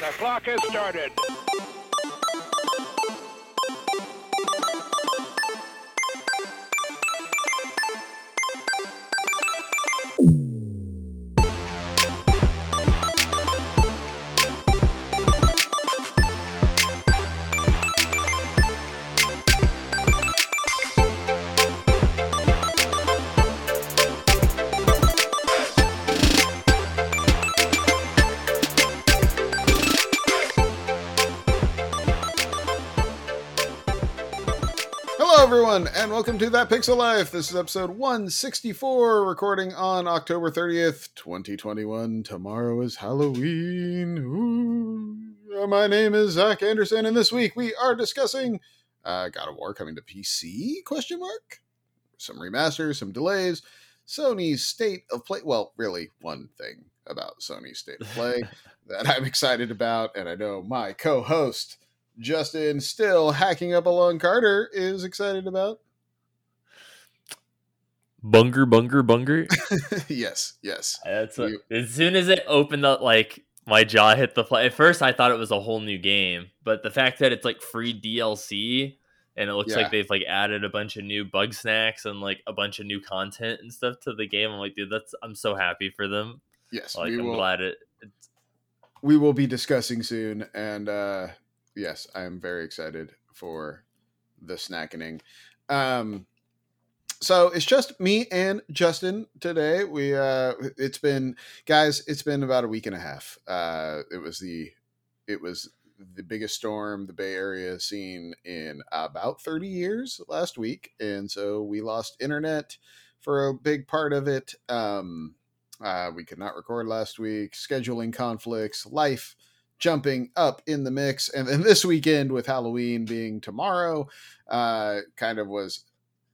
the clock has started. Welcome to That Pixel Life. This is episode 164, recording on October 30th, 2021. Tomorrow is Halloween. Ooh. My name is Zach Anderson, and this week we are discussing uh, God of War coming to PC? Question mark. Some remasters, some delays, Sony's state of play. Well, really, one thing about Sony's state of play that I'm excited about, and I know my co-host. Justin, still hacking up along Carter, is excited about. Bunger, bunger, bunger. yes, yes. That's what, as soon as it opened up, like my jaw hit the floor. At first, I thought it was a whole new game, but the fact that it's like free DLC and it looks Yeah. like they've like added a bunch of new bug snacks and like a bunch of new content and stuff to the game. I'm like, dude, that's I'm so happy for them. Yes, Like, we I'm will. glad it. It's, We will be discussing soon, and uh, yes, I am very excited for the snackening. Um, so it's just me and Justin today. We uh, it's been guys, it's been about a week and a half. Uh, it was the it was the biggest storm the Bay Area has seen in about 30 years last week. And so we lost internet for a big part of it. Um, uh, we could not record last week, scheduling conflicts, life jumping up in the mix. And then this weekend, with Halloween being tomorrow, uh, kind of was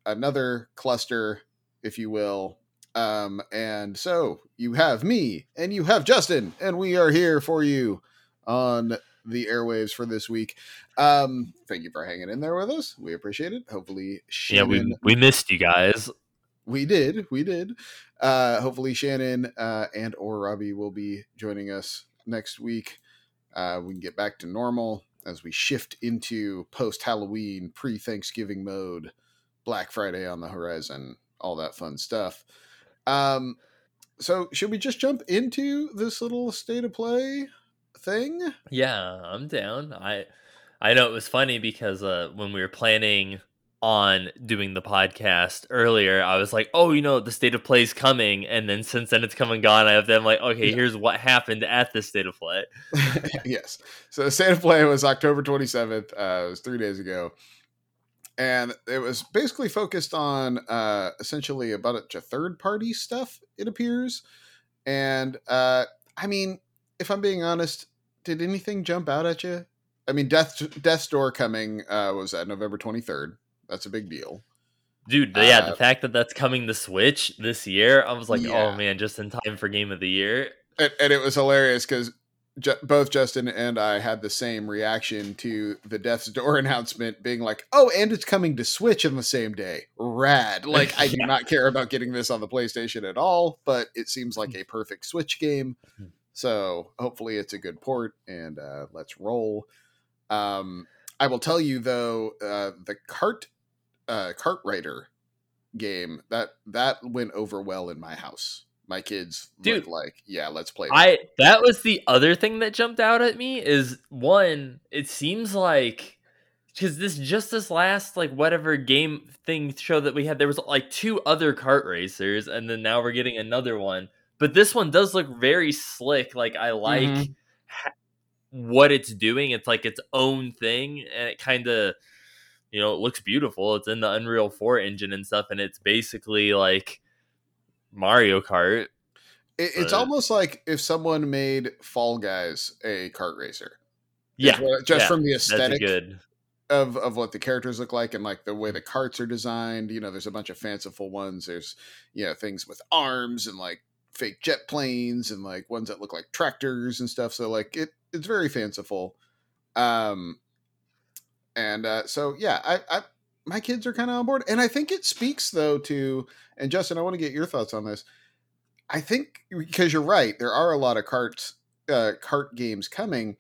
another cluster, if you will. Um, and so you have me and you have Justin, and we are here for you on the airwaves for this week. Um, thank you for hanging in there with us. We appreciate it. Hopefully, yeah, Shannon, we we missed you guys. we did, we did. Uh, hopefully, Shannon uh, and or Robbie will be joining us next week. Uh, we can get back to normal as we shift into post Halloween, pre Thanksgiving mode. Black Friday on the horizon, all that fun stuff. Um, so should we just jump into this little state of play thing? Yeah, I'm down. I I know it was funny because uh, when we were planning on doing the podcast earlier, I was like, "Oh, you know, the state of play is coming," and then since then it's come and gone. I have them like, "Okay, Yeah. here's what happened at the state of play." yes. So the state of play was October 27th. Uh, it was three days ago. And it was basically focused on uh, essentially a bunch of third party stuff, it appears. And uh, I mean, if I'm being honest, did anything jump out at you? I mean, Death Death's Door coming uh, was that November 23rd. That's a big deal. Dude, yeah, Uh, the fact that that's coming to Switch this year, I was like, Yeah. "Oh man, just in time for game of the year." and, and it was hilarious because Ju- both Justin and I had the same reaction to the Death's Door announcement, being like, "Oh, and it's coming to Switch on the same day. Rad!" Like, I do not care about getting this on the PlayStation at all, but it seems like a perfect Switch game. So hopefully, it's a good port, and uh, let's roll. Um, I will tell you though, uh, the cart uh, KartRider game that that went over well in my house. My kids Dude. like, yeah, let's play. this. I that was the other thing that jumped out at me is one, it seems like because this just this last like whatever game thing show that we had, there was like two other kart racers, and then now we're getting another one. But this one does look very slick. Like I like Mhm. ha- what it's doing. It's like its own thing, and it kind of you know it looks beautiful. It's in the Unreal Four engine and stuff, and it's basically like Mario Kart. It, it's almost like if someone made Fall Guys a kart racer. Yeah, what- just yeah, from the aesthetic good. of of what the characters look like and like the way the carts are designed. You know, there's a bunch of fanciful ones. There's you know things with arms and like fake jet planes and like ones that look like tractors and stuff. So like it it's very fanciful. Um, and uh, so yeah, I, I my kids are kind of on board, and I think it speaks though to and Justin, I want to get your thoughts on this. I think because you're right, there are a lot of carts uh, Kart games coming.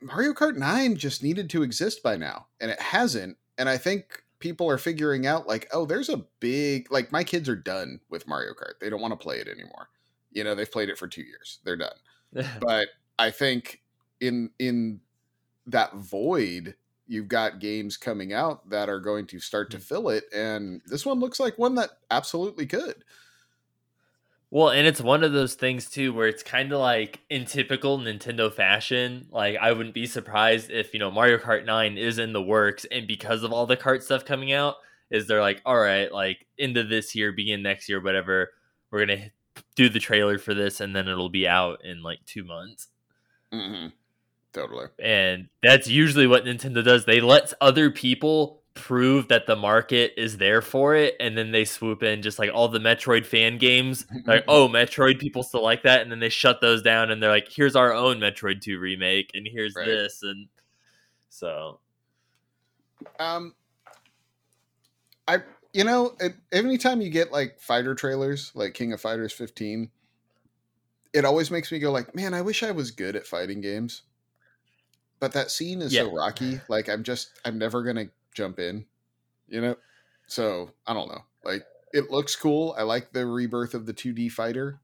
Mario Kart 9 just needed to exist by now, and it hasn't. And I think people are figuring out, like, oh, there's a big, like, my kids are done with Mario Kart. They don't want to play it anymore. You know, they've played it for two years, they're done. but I think in, in, that void you've got games coming out that are going to start to fill it and this one looks like one that absolutely could well, and it's one of those things too where it's kind of like in typical Nintendo fashion. Like I wouldn't be surprised if, you know, Mario Kart 9 is in the works and because of all the kart stuff coming out, is they're like, "All right, like into this year, begin next year, whatever. We're going to do the trailer for this and then it'll be out in like 2 months." hmm Totally. And that's usually what Nintendo does. They let other people prove that the market is there for it and then they swoop in just like all the metroid fan games like oh metroid people still like that and then they shut those down and they're like here's our own metroid 2 remake and here's right. this and so um i you know anytime you get like fighter trailers like king of fighters 15 it always makes me go like man i wish i was good at fighting games but that scene is yeah. so rocky like i'm just i'm never gonna jump in, you know? So I don't know. Like it looks cool. I like the rebirth of the 2D fighter.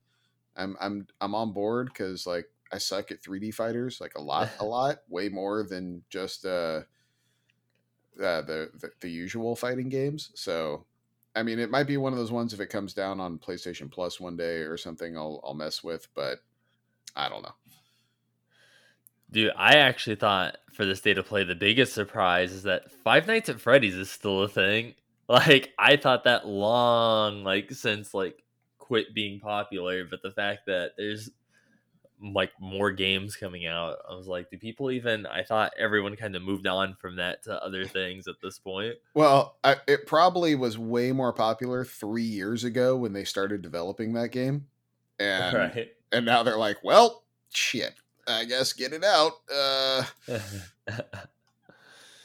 I'm I'm I'm on board because like I suck at 3D fighters like a lot, a lot, way more than just uh, uh the, the the usual fighting games. So I mean, it might be one of those ones if it comes down on PlayStation Plus one day or something, I'll I'll mess with, but I don't know. Dude, I actually thought for this state of play, the biggest surprise is that Five Nights at Freddy's is still a thing. Like, I thought that long, like, since, like, quit being popular, but the fact that there's, like, more games coming out, I was like, do people even, I thought everyone kind of moved on from that to other things at this point. Well, I, it probably was way more popular three years ago when they started developing that game. And, right. and now they're like, well, shit I guess get it out. Uh,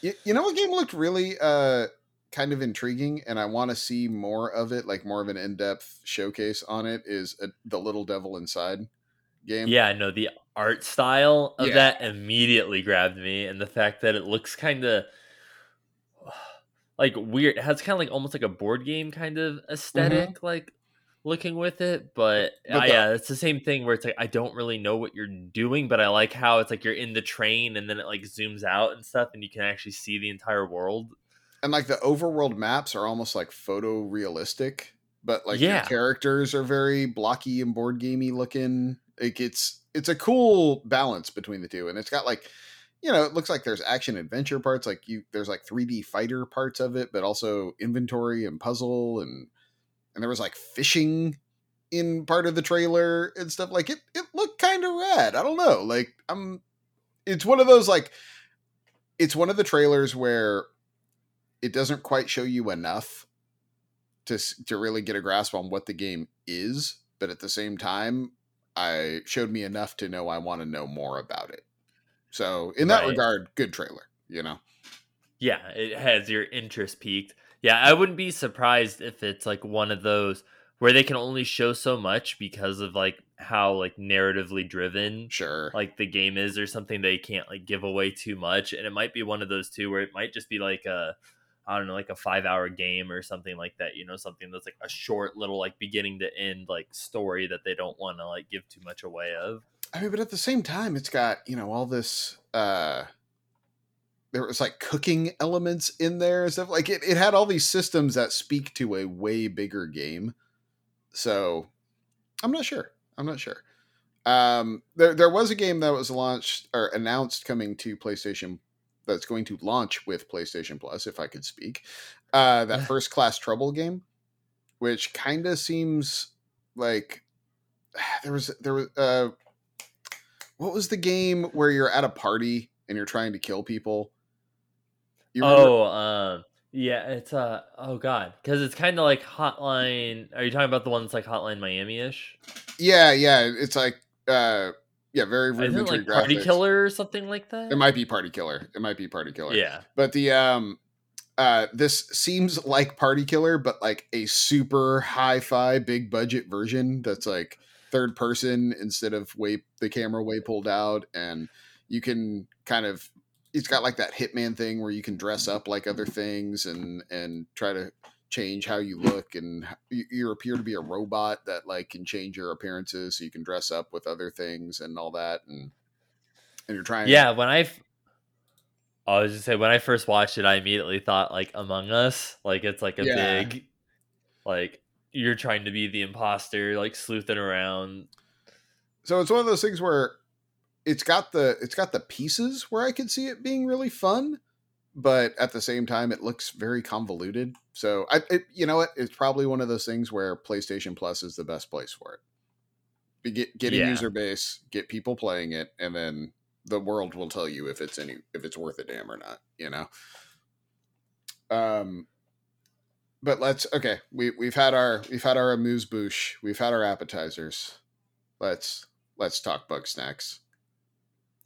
you, you know what game looked really uh, kind of intriguing, and I want to see more of it, like more of an in-depth showcase on it. Is a, the Little Devil Inside game? Yeah, no, the art style of yeah. that immediately grabbed me, and the fact that it looks kind of like weird. It has kind of like almost like a board game kind of esthetic mm-hmm. like looking with it, but, but uh, yeah, it's the same thing where it's like I don't really know what you're doing, but I like how it's like you're in the train and then it like zooms out and stuff, and you can actually see the entire world. And like the overworld maps are almost like photorealistic, but like yeah. the characters are very blocky and board gamey looking. Like it's it's a cool balance between the two, and it's got like you know, it looks like there's action adventure parts, like you there's like 3D fighter parts of it, but also inventory and puzzle and and there was like fishing in part of the trailer and stuff like it it looked kind of rad i don't know like i'm it's one of those like it's one of the trailers where it doesn't quite show you enough to to really get a grasp on what the game is but at the same time i showed me enough to know i want to know more about it. So in that right. regard good trailer you know? Yeah it has your interest piqued yeah, I wouldn't be surprised if it's like one of those where they can only show so much because of like how like narratively driven sure like the game is or something they can't like give away too much and it might be one of those two where it might just be like a I don't know, like a five hour game or something like that, you know, something that's like a short little like beginning to end like story that they don't want to like give too much away of. I mean, but at the same time, it's got, you know, all this uh there was like cooking elements in there and stuff like it, it had all these systems that speak to a way bigger game. So i'm not sure i'm not sure. Um there, there was a game that was launched or announced coming to playstation that's going to launch with playstation plus if i could speak uh that first class trouble game which kind of seems like there was there was uh what was the game where you're at a party and you're trying to kill people oh, um, yeah, it's uh oh god, because it's kind of like Hotline. Are you talking about the one that's like Hotline Miami ish? Yeah, yeah, it's like uh yeah, very rudimentary like Party Killer or something like that. It might be Party Killer. It might be Party Killer. Yeah, but the um uh this seems like Party Killer, but like a super hi-fi big budget version that's like third person instead of way the camera way pulled out, and you can kind of it's got like that hitman thing where you can dress mm-hmm. up like other things and and try to change how you look and you, you appear to be a robot that like can change your appearances so you can dress up with other things and all that and and you're trying Yeah, when i I was just say when I first watched it, I immediately thought like Among Us, like it's like a Yeah. big, like you're trying to be the imposter, like sleuthing around. so it's one of those things where it's got the it's got the pieces where I could see it being really fun, but at the same time it looks very convoluted. So I, it, you know what, it's probably one of those things where PlayStation Plus is the best place for it. Get get a Yeah. user base, get people playing it, and then the world will tell you if it's any if it's worth a damn or not. You know. Um, but let's okay. We we've had our we've had our amuse bouche. We've had our appetizers. Let's let's talk Bugsnax.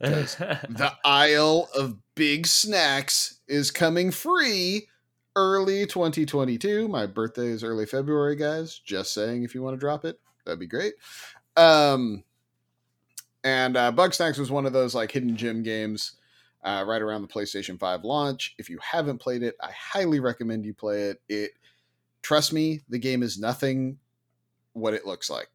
The Isle of Bigsnax is coming free early 2022. My birthday is early February, guys. Just saying if you want to drop it, that'd be great. Um and uh, Bugsnax was one of those like hidden gem games uh, right around the PlayStation 5 launch. If you haven't played it, I highly recommend you play it. It trust me, the game is nothing what it looks like.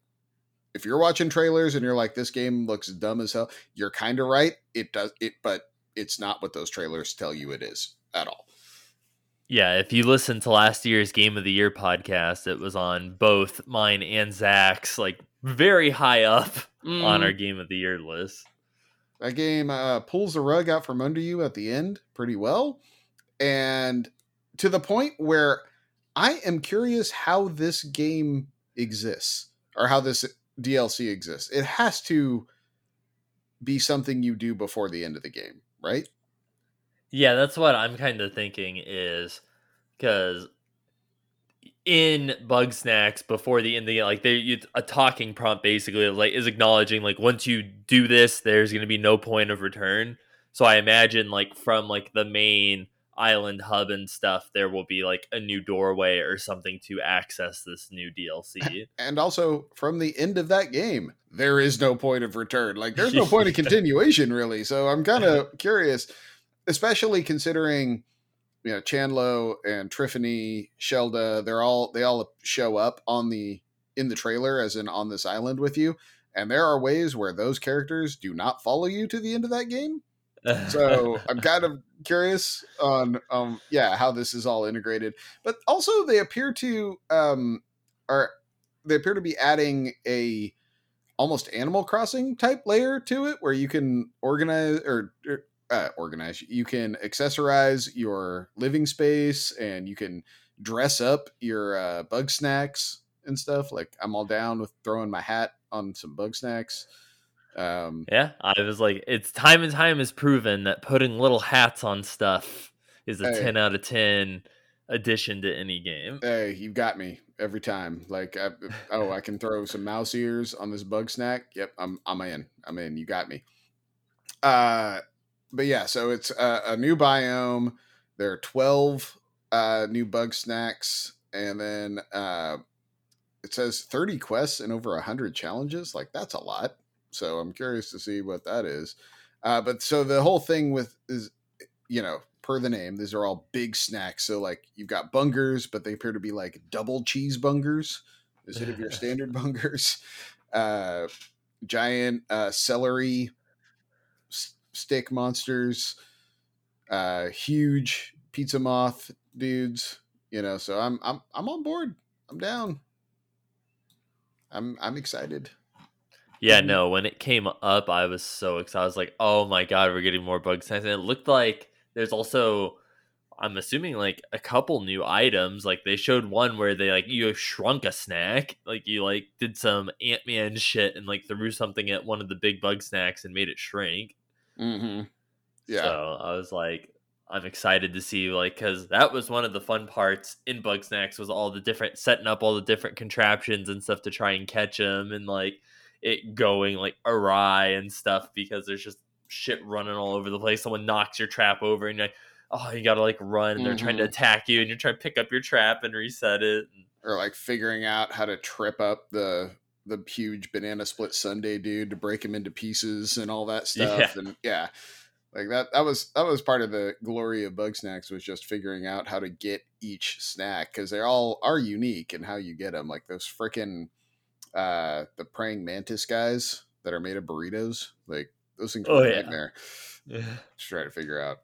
If you're watching trailers and you're like, this game looks dumb as hell, you're kind of right. It does it, but it's not what those trailers tell you it is at all. yeah, if you listen to last year's Game of the Year podcast, it was on both mine and Zach's, like very high up on our Game of the Year list. That game uh, pulls the rug out from under you at the end pretty well. And to the point where I am curious how this game exists or how this DLC exists. It has to be something you do before the end of the game, right? Yeah, that's what I'm kind of thinking is because in Bugsnax before the end of the like they you, a talking prompt basically like is acknowledging like once you do this, there's going to be no point of return. So I imagine like from like the main island hub and stuff, there will be like a new doorway or something to access this new DLC. And also from the end of that game, there is no point of return. Like there's no point of continuation really. So I'm kind of curious, especially considering you know Chandlo and Triffany, Shelda, they're all they all show up on the in the trailer as in on this island with you. And there are ways where those characters do not follow you to the end of that game. So I'm kind of curious on um yeah how this is all integrated. But also they appear to um are they appear to be adding a almost Animal Crossing type layer to it where you can organize or, or uh, organize. You can accessorize your living space and you can dress up your uh, bug snacks and stuff. Like i'm all down with throwing my hat on some bug snacks um yeah, I was like, it's time and time has proven that putting little hats on stuff is a Hey. 10 out of 10 addition to any game. hey you got me every time. Like I, oh i can throw some mouse ears on this bug snack? Yep i'm i'm in i'm in you got me. Uh but yeah so it's a, a new biome. There are 12 uh new bug snacks and then uh it says 30 quests and over 100 challenges? Like that's a lot so i'm curious to see what that is. Uh but so the whole thing with is you know per the name these are all Bigsnax. So like you've got bungers but they appear to be like double cheese bungers instead of your standard bungers. Uh giant uh celery s- stick monsters. Uh huge pizza moth dudes you know so i'm i'm i'm on board. I'm down. I'm i'm excited Yeah, Mhm. no, when it came up, I was so excited. I was like, oh my god, we're getting more bug snacks. And it looked like there's also, I'm assuming, like a couple new items. Like they showed one where they like you shrunk a snack. Like you like did some Ant Man shit and like threw something at one of the big bug snacks and made it shrink. mm-hmm yeah So I was like, I'm excited to see like because that was one of the fun parts in Bugsnax was all the different setting up all the different contraptions and stuff to try and catch them and like it going like awry and stuff because there's just shit running all over the place. Someone knocks your trap over and you're like, oh, you gotta like run. And they're trying to Mhm. attack you and you're trying to pick up your trap and reset it. or like figuring out how to trip up the the huge banana split Sunday dude to break him into pieces and all that stuff. Yeah. And yeah, like that that was that was part of the glory of Bugsnax was just figuring out how to get each snack because they all are unique and how you get them. Like those freaking uh the praying mantis guys that are made of burritos, like those things Oh, are a yeah. nightmare to try to figure out.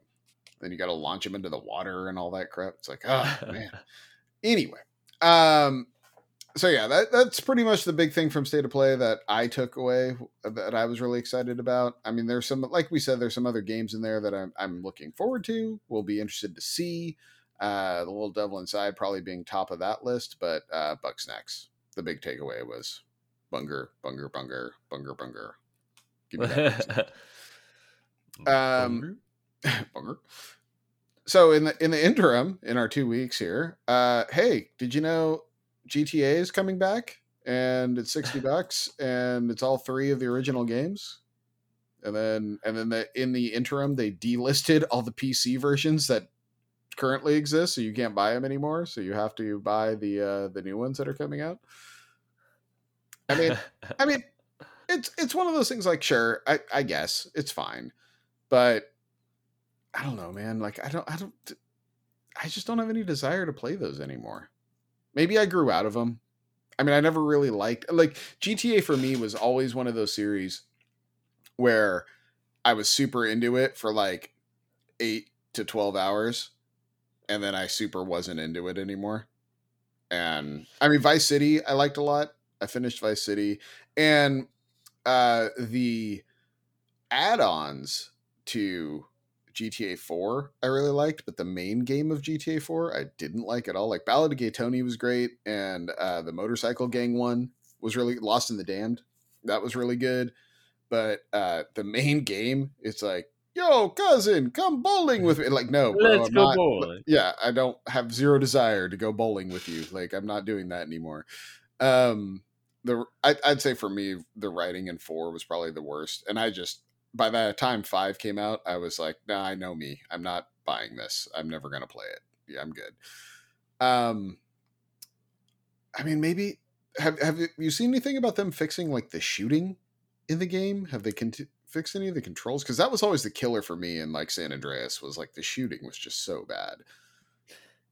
Then you got to launch them into the water and all that crap. It's like, oh man. Anyway, um, so yeah, that that's pretty much the big thing from State of Play that I took away that I was really excited about. I mean, there's some, like we said, there's some other games in there that I'm I'm looking forward to. We'll be interested to see. Uh, the little devil inside probably being top of that list, but uh, Bugsnax. The big takeaway was Bunger, Bunger, Bunger, Bunger, Bunger. Give me that. Um, Bunger. So in the in the interim, in our two weeks here, uh, hey, did you know GTA is coming back and it's sixty bucks and it's all three of the original games, and then and then the, in the interim they delisted all the PC versions that currently exist, so you can't buy them anymore. So you have to buy the uh, the new ones that are coming out. I mean, I mean, it's it's one of those things. Like, sure, I I guess it's fine, but I don't know, man. Like, I don't, I don't, I just don't have any desire to play those anymore. Maybe I grew out of them. I mean, I never really liked like GTA for me was always one of those series where I was super into it for like eight to twelve hours, and then I super wasn't into it anymore. And I mean, Vice City, I liked a lot. I finished Vice City, and uh the add-ons to GTA 4 I really liked, but the main game of GTA 4 I didn't like at all. Like Ballad of Gay Tony was great, and uh, the Motorcycle Gang one was really Lost in the Damned. That was really good, but uh, the main game it's like, yo cousin, come bowling with me. Like no, bro, Let's I'm go not- bowling. Yeah, I don't have zero desire to go bowling with you. Like I'm not doing that anymore. Um, the I, I'd say for me the writing in four was probably the worst, and I just by the time five came out, I was like, nah, I know me. I'm not buying this. I'm never gonna play it. Yeah, I'm good. Um I mean maybe have have you seen anything about them fixing like the shooting in the game? Have they cont- fixed any of the controls? Because that was always the killer for me in like San Andreas was like the shooting was just so bad.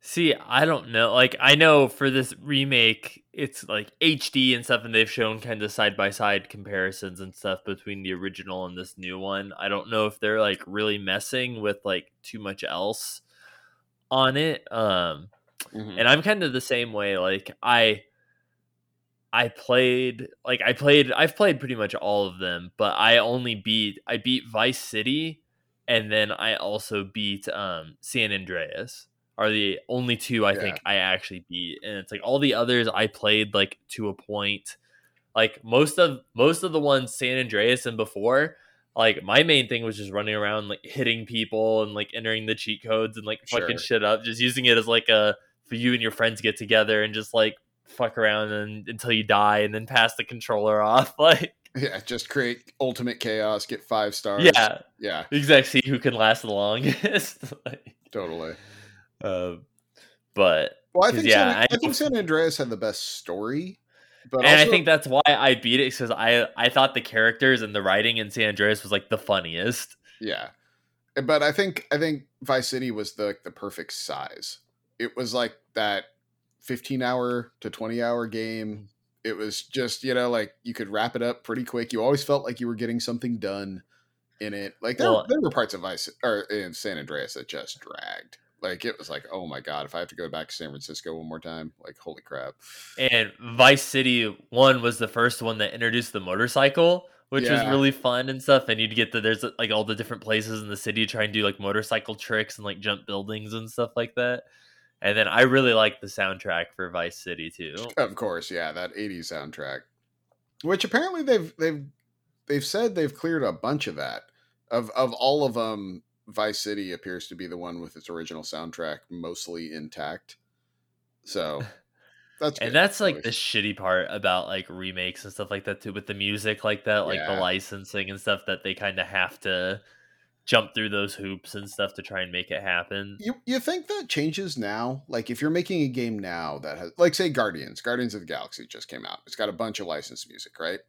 See, I don't know. Like, I know for this remake, it's like HD and stuff, and they've shown kind of side by side comparisons and stuff between the original and this new one. I don't know if they're like really messing with like too much else on it. Um, Mhm. and I'm kind of the same way. Like, I. I played like I played I've played pretty much all of them, but I only beat I beat Vice City and then I also beat um San Andreas are the only two I Yeah. think I actually beat. And it's like all the others I played like to a point. Like most of most of the ones San Andreas and before, like my main thing was just running around like hitting people and like entering the cheat codes and like fucking Sure. shit up, just using it as like a for you and your friends get together and just like fuck around and, until you die and then pass the controller off. Like Yeah, just create ultimate chaos, get five stars. yeah, Yeah, exactly. See who can last the longest. like, totally. um, but Well, I think yeah, San, I I, think San Andreas had the best story, but and also, I think that's why I beat it because I I thought the characters and the writing in San Andreas was like the funniest. yeah, but I think I think Vice City was the the perfect size. It was like that fifteen hour to twenty hour game. Mm-hmm. It was just you know like you could wrap it up pretty quick. You always felt like you were getting something done in it. Like there Well- there were parts of Vice or in San Andreas that just dragged. Like it was like oh my god, if I have to go back to San Francisco one more time, like holy crap. And Vice City One was the first one that introduced the motorcycle, which was really fun and stuff. And you'd get the there's like all the different places in the city to try and do like motorcycle tricks and like jump buildings and stuff like that. And then I really like the soundtrack for Vice City too. Of course, yeah, that 80s soundtrack. Which apparently they've they've they've said they've cleared a bunch of that. Of of all of them, Vice City appears to be the one with its original soundtrack mostly intact. So that's And that's at like the shitty part about like remakes and stuff like that too, with the music like that, like the licensing and stuff that they kind of have to jump through those hoops and stuff to try and make it happen. You you think that changes now? Like if you're making a game now that has like say Guardians, Guardians of the Galaxy just came out. It's got a bunch of licensed music, right?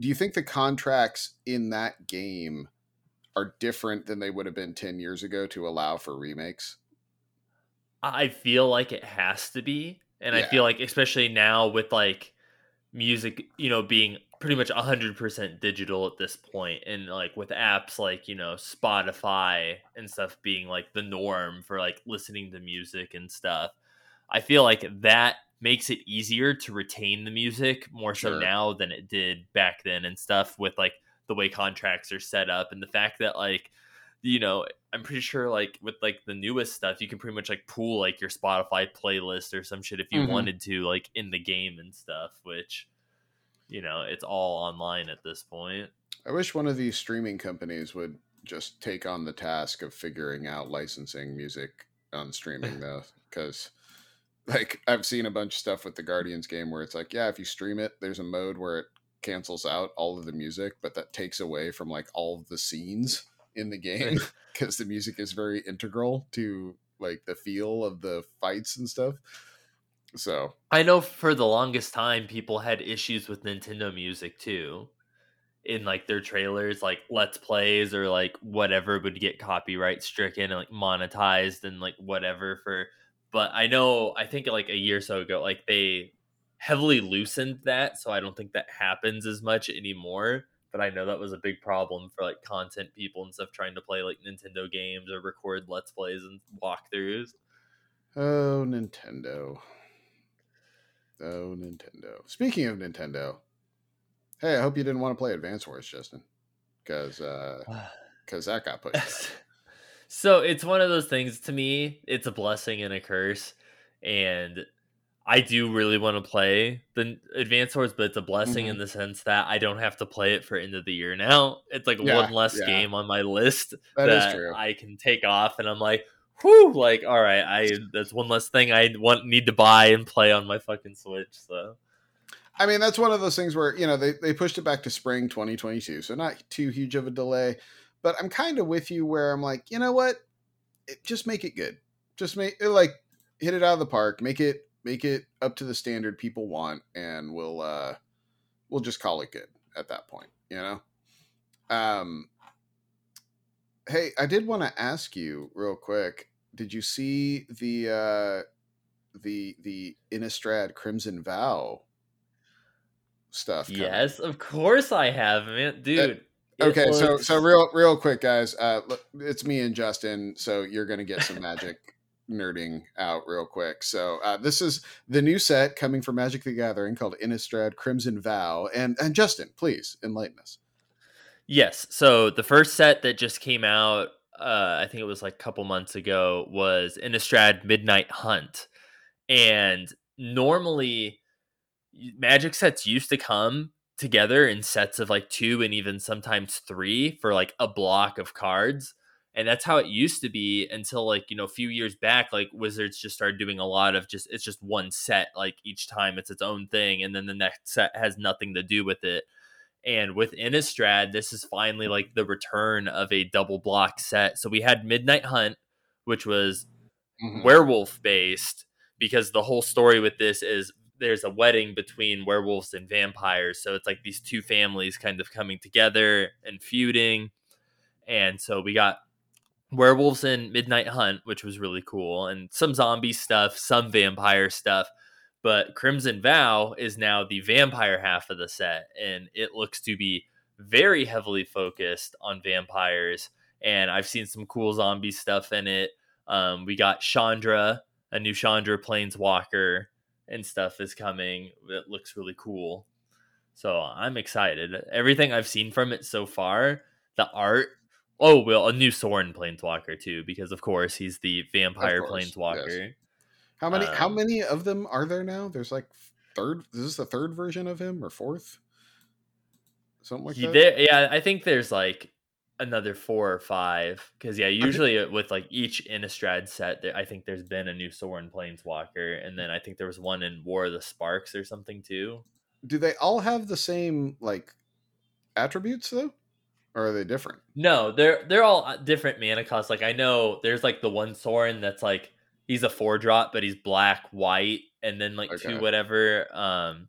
Do you think the contracts in that game are different than they would have been 10 years ago to allow for remakes? I feel like it has to be. And yeah. I feel like especially now with like music, you know, being pretty much 100% digital at this point and like with apps like, you know, Spotify and stuff being like the norm for like listening to music and stuff. I feel like that makes it easier to retain the music more so sure. now than it did back then and stuff with like the way contracts are set up and the fact that like you know i'm pretty sure like with like the newest stuff you can pretty much like pool like your spotify playlist or some shit if you mm-hmm. wanted to like in the game and stuff which you know it's all online at this point. I wish one of these streaming companies would just take on the task of figuring out licensing music on streaming though because like i've seen a bunch of stuff with the guardians game where it's like yeah if you stream it there's a mode where it cancels out all of the music but that takes away from like all of the scenes in the game because the music is very integral to like the feel of the fights and stuff so I know for the longest time people had issues with Nintendo music too. In like their trailers, like let's plays or like whatever would get copyright stricken and like monetized and like whatever for but I know I think like a year or so ago, like they heavily loosened that, so I don't think that happens as much anymore. But I know that was a big problem for like content people and stuff trying to play like Nintendo games or record let's plays and walkthroughs. Oh, Nintendo. Oh, Nintendo. Speaking of Nintendo, hey, I hope you didn't want to play Advance Wars, Justin, because because uh, that got pushed. so it's one of those things. To me, it's a blessing and a curse, and I do really want to play the Advance Wars, but it's a blessing mm-hmm. in the sense that I don't have to play it for end of the year now. It's like yeah, one less yeah. game on my list that, that I can take off, and I'm like, whew, like all right, I that's one less thing I want need to buy and play on my fucking Switch. So, I mean, that's one of those things where you know they they pushed it back to spring 2022, so not too huge of a delay. But I'm kind of with you where I'm like, you know what, it, just make it good, just make it like hit it out of the park, make it make it up to the standard people want, and we'll uh we'll just call it good at that point, you know. Um, Hey, I did want to ask you real quick. Did you see the uh the the Innistrad Crimson Vow stuff? Coming? Yes, of course I have, man, uh, dude. Okay, was... so so real real quick, guys. Uh, it's me and Justin, so you're gonna get some magic nerding out real quick. So uh, this is the new set coming from Magic the Gathering called Innistrad Crimson Vow, and and Justin, please enlighten us. Yes. So the first set that just came out, uh, I think it was like a couple months ago, was Innistrad Midnight Hunt. And normally, Magic sets used to come together in sets of like two and even sometimes three for like a block of cards. And that's how it used to be until like, you know, a few years back, like Wizards just started doing a lot of just, it's just one set, like each time it's its own thing. And then the next set has nothing to do with it. And with Innistrad, this is finally like the return of a double block set. So we had Midnight Hunt, which was mm-hmm. werewolf based, because the whole story with this is there's a wedding between werewolves and vampires. So it's like these two families kind of coming together and feuding. And so we got werewolves in Midnight Hunt, which was really cool, and some zombie stuff, some vampire stuff. But Crimson Vow is now the vampire half of the set, and it looks to be very heavily focused on vampires. And I've seen some cool zombie stuff in it. Um, we got Chandra, a new Chandra Planeswalker, and stuff is coming. It looks really cool. So I'm excited. Everything I've seen from it so far, the art. Oh, well, a new Sorin Planeswalker too, because of course he's the vampire Planeswalker. Yes. How many? Um, how many of them are there now? There's like third. Is this the third version of him or fourth? Something like that. There, yeah, I think there's like another four or five. Because yeah, usually think, with like each Innistrad set, I think there's been a new Sorin Planeswalker, and then I think there was one in War of the Sparks or something too. Do they all have the same like attributes though, or are they different? No, they're they're all uh, different mana costs. Like I know there's like the one Sorin that's like he's a four drop, but he's black, white, and then like Okay. two whatever. Um,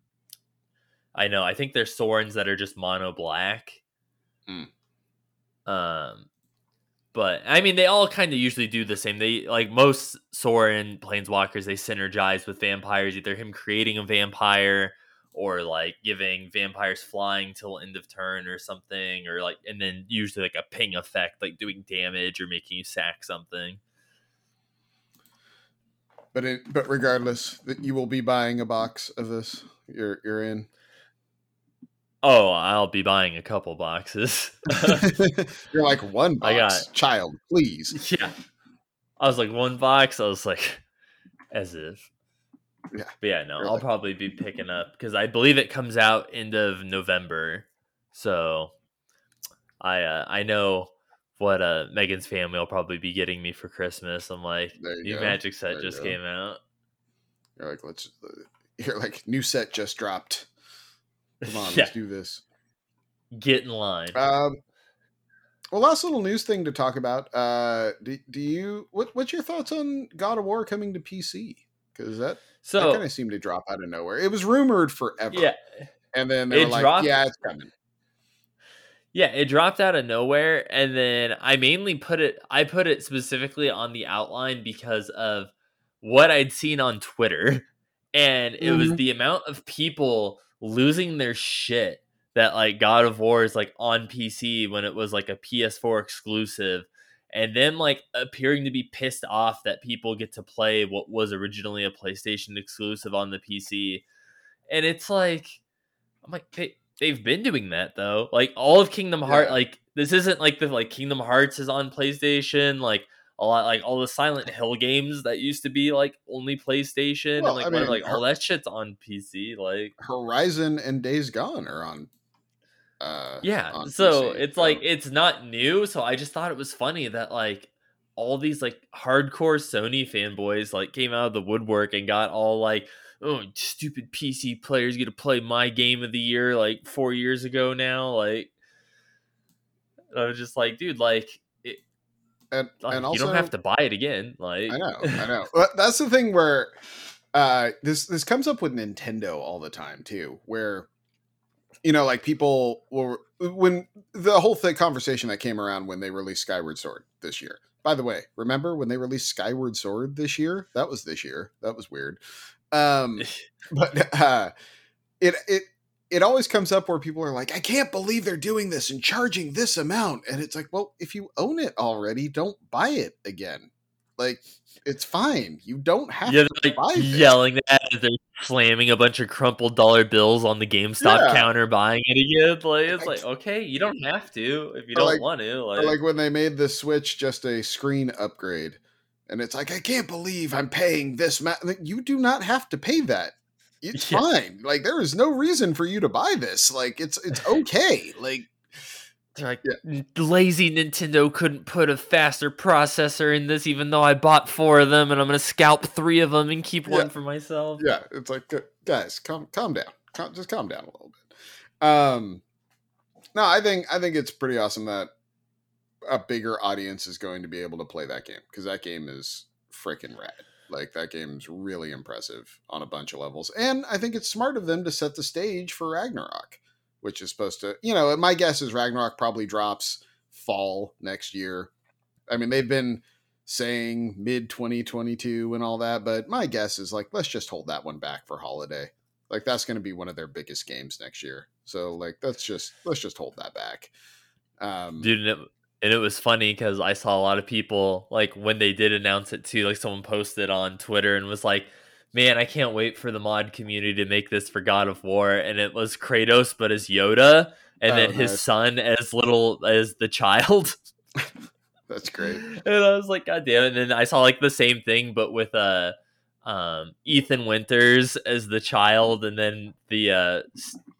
I know. I think there's Sorins that are just mono black. Hmm. Um, but I mean, they all kind of usually do the same. They like most Sorin planeswalkers. They synergize with vampires. Either him creating a vampire or like giving vampires flying till end of turn or something, or like, and then usually like a ping effect, like doing damage or making you sack something. But it, but regardless, that you will be buying a box of this. You're you're in. Oh, I'll be buying a couple boxes. you're like one box, I got- child, please. yeah. I was like one box. I was like, as if. Yeah. But yeah, no, I'll probably be picking up because I believe it comes out end of November. So I uh, I know what uh Megan's family will probably be getting me for Christmas. I'm like, There new go. magic set you just came out. You're like let's. You're like new set just dropped. Come on, yeah, let's do this. get in line. Um, well, last little news thing to talk about. Uh, do, do you what what's your thoughts on God of War coming to PC? Because that that so kind of seemed to drop out of nowhere. It was rumored forever. yeah, and then they It were like, dropped- "Yeah, it's coming." Yeah, it dropped out of nowhere, and then I mainly put it. I put it specifically on the outline because of what I'd seen on Twitter, and it was Mhm. the amount of people losing their shit that like God of War is like on PC when it was like a PS4 exclusive, and then like appearing to be pissed off that people get to play what was originally a PlayStation exclusive on the PC, and it's like I'm like they they've been doing that though. Like all of Kingdom Heart, Yeah. like this isn't like the like Kingdom Hearts is on PlayStation, like a lot like all the Silent Hill games that used to be like only PlayStation Well, and like I mean, like all that shit's on PC. Like Horizon and Days Gone are on. Uh, yeah, so PC, it's like it's not new. So I just thought it was funny that like all these like hardcore Sony fanboys like came out of the woodwork and got all like. Oh, stupid PC players get to play my game of the year like four years ago now. Like, I was just like, dude, like, it, and, like and also you don't have to buy it again. Like, I know, I know. That's the thing where uh, this this comes up with Nintendo all the time too, where you know, like people were when the whole thing conversation that came around when they released Skyward Sword this year. By the way, remember when they released Skyward Sword this year? That was this year. That was weird. Um, but uh, it it it always comes up where people are like, I can't believe they're doing this and charging this amount, and it's like, well, if you own it already, don't buy it again. Like, it's fine. You don't have yeah, to like yelling that as they're slamming a bunch of crumpled dollar bills on the GameStop Yeah. counter, buying it again. Like, it's Like- like, okay, you don't have to if you don't like- want to. Or like when they made the Switch just a screen upgrade, and it's like, I can't believe I'm paying this. Ma-. Like, You do not have to pay that. It's Yeah. fine. Like there is no reason for you to buy this. Like it's it's okay. Like They're like, lazy Nintendo couldn't put a faster processor in this, even though I bought four of them, and I'm gonna scalp three of them and keep Yeah. one for myself. yeah, it's like guys, calm calm down. Calm, just calm down a little bit. Um no, I think I think it's pretty awesome that a bigger audience is going to be able to play that game because that game is freaking rad. Like that game's really impressive on a bunch of levels. And I think it's smart of them to set the stage for Ragnarok, which is supposed to, you know, my guess is Ragnarok probably drops fall next year. I mean, they've been saying mid 2022 and all that, but my guess is like let's just hold that one back for holiday. Like that's going to be one of their biggest games next year. So like let's just let's just hold that back. Um dude and it, was funny because i saw a lot of people like when they did announce it too like someone posted on twitter and was like man i can't wait for the mod community to make this for god of war and it was kratos but as yoda and Oh, then his nice. son as little as the child that's great. and i was like god damn it and then i saw like the same thing but with uh um ethan winters as the child and then the uh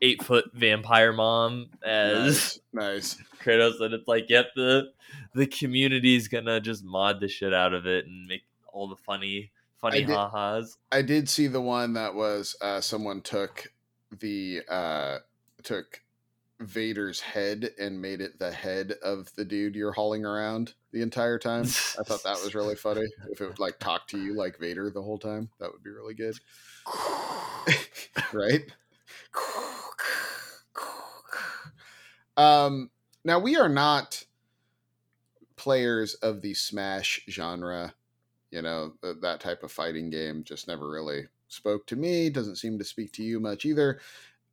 eight foot vampire mom as Nice. nice. Kratos, and it's like, yep, the the community's gonna just mod the shit out of it and make all the funny, funny I did- ha-has. I did see the one that was uh someone took the uh took Vader's head and made it the head of the dude you're hauling around the entire time. I thought that was really funny. If it would like talk to you like Vader the whole time, that would be really good. right? Um now we are not players of the smash genre you know th- that type of fighting game just never really spoke to me doesn't seem to speak to you much either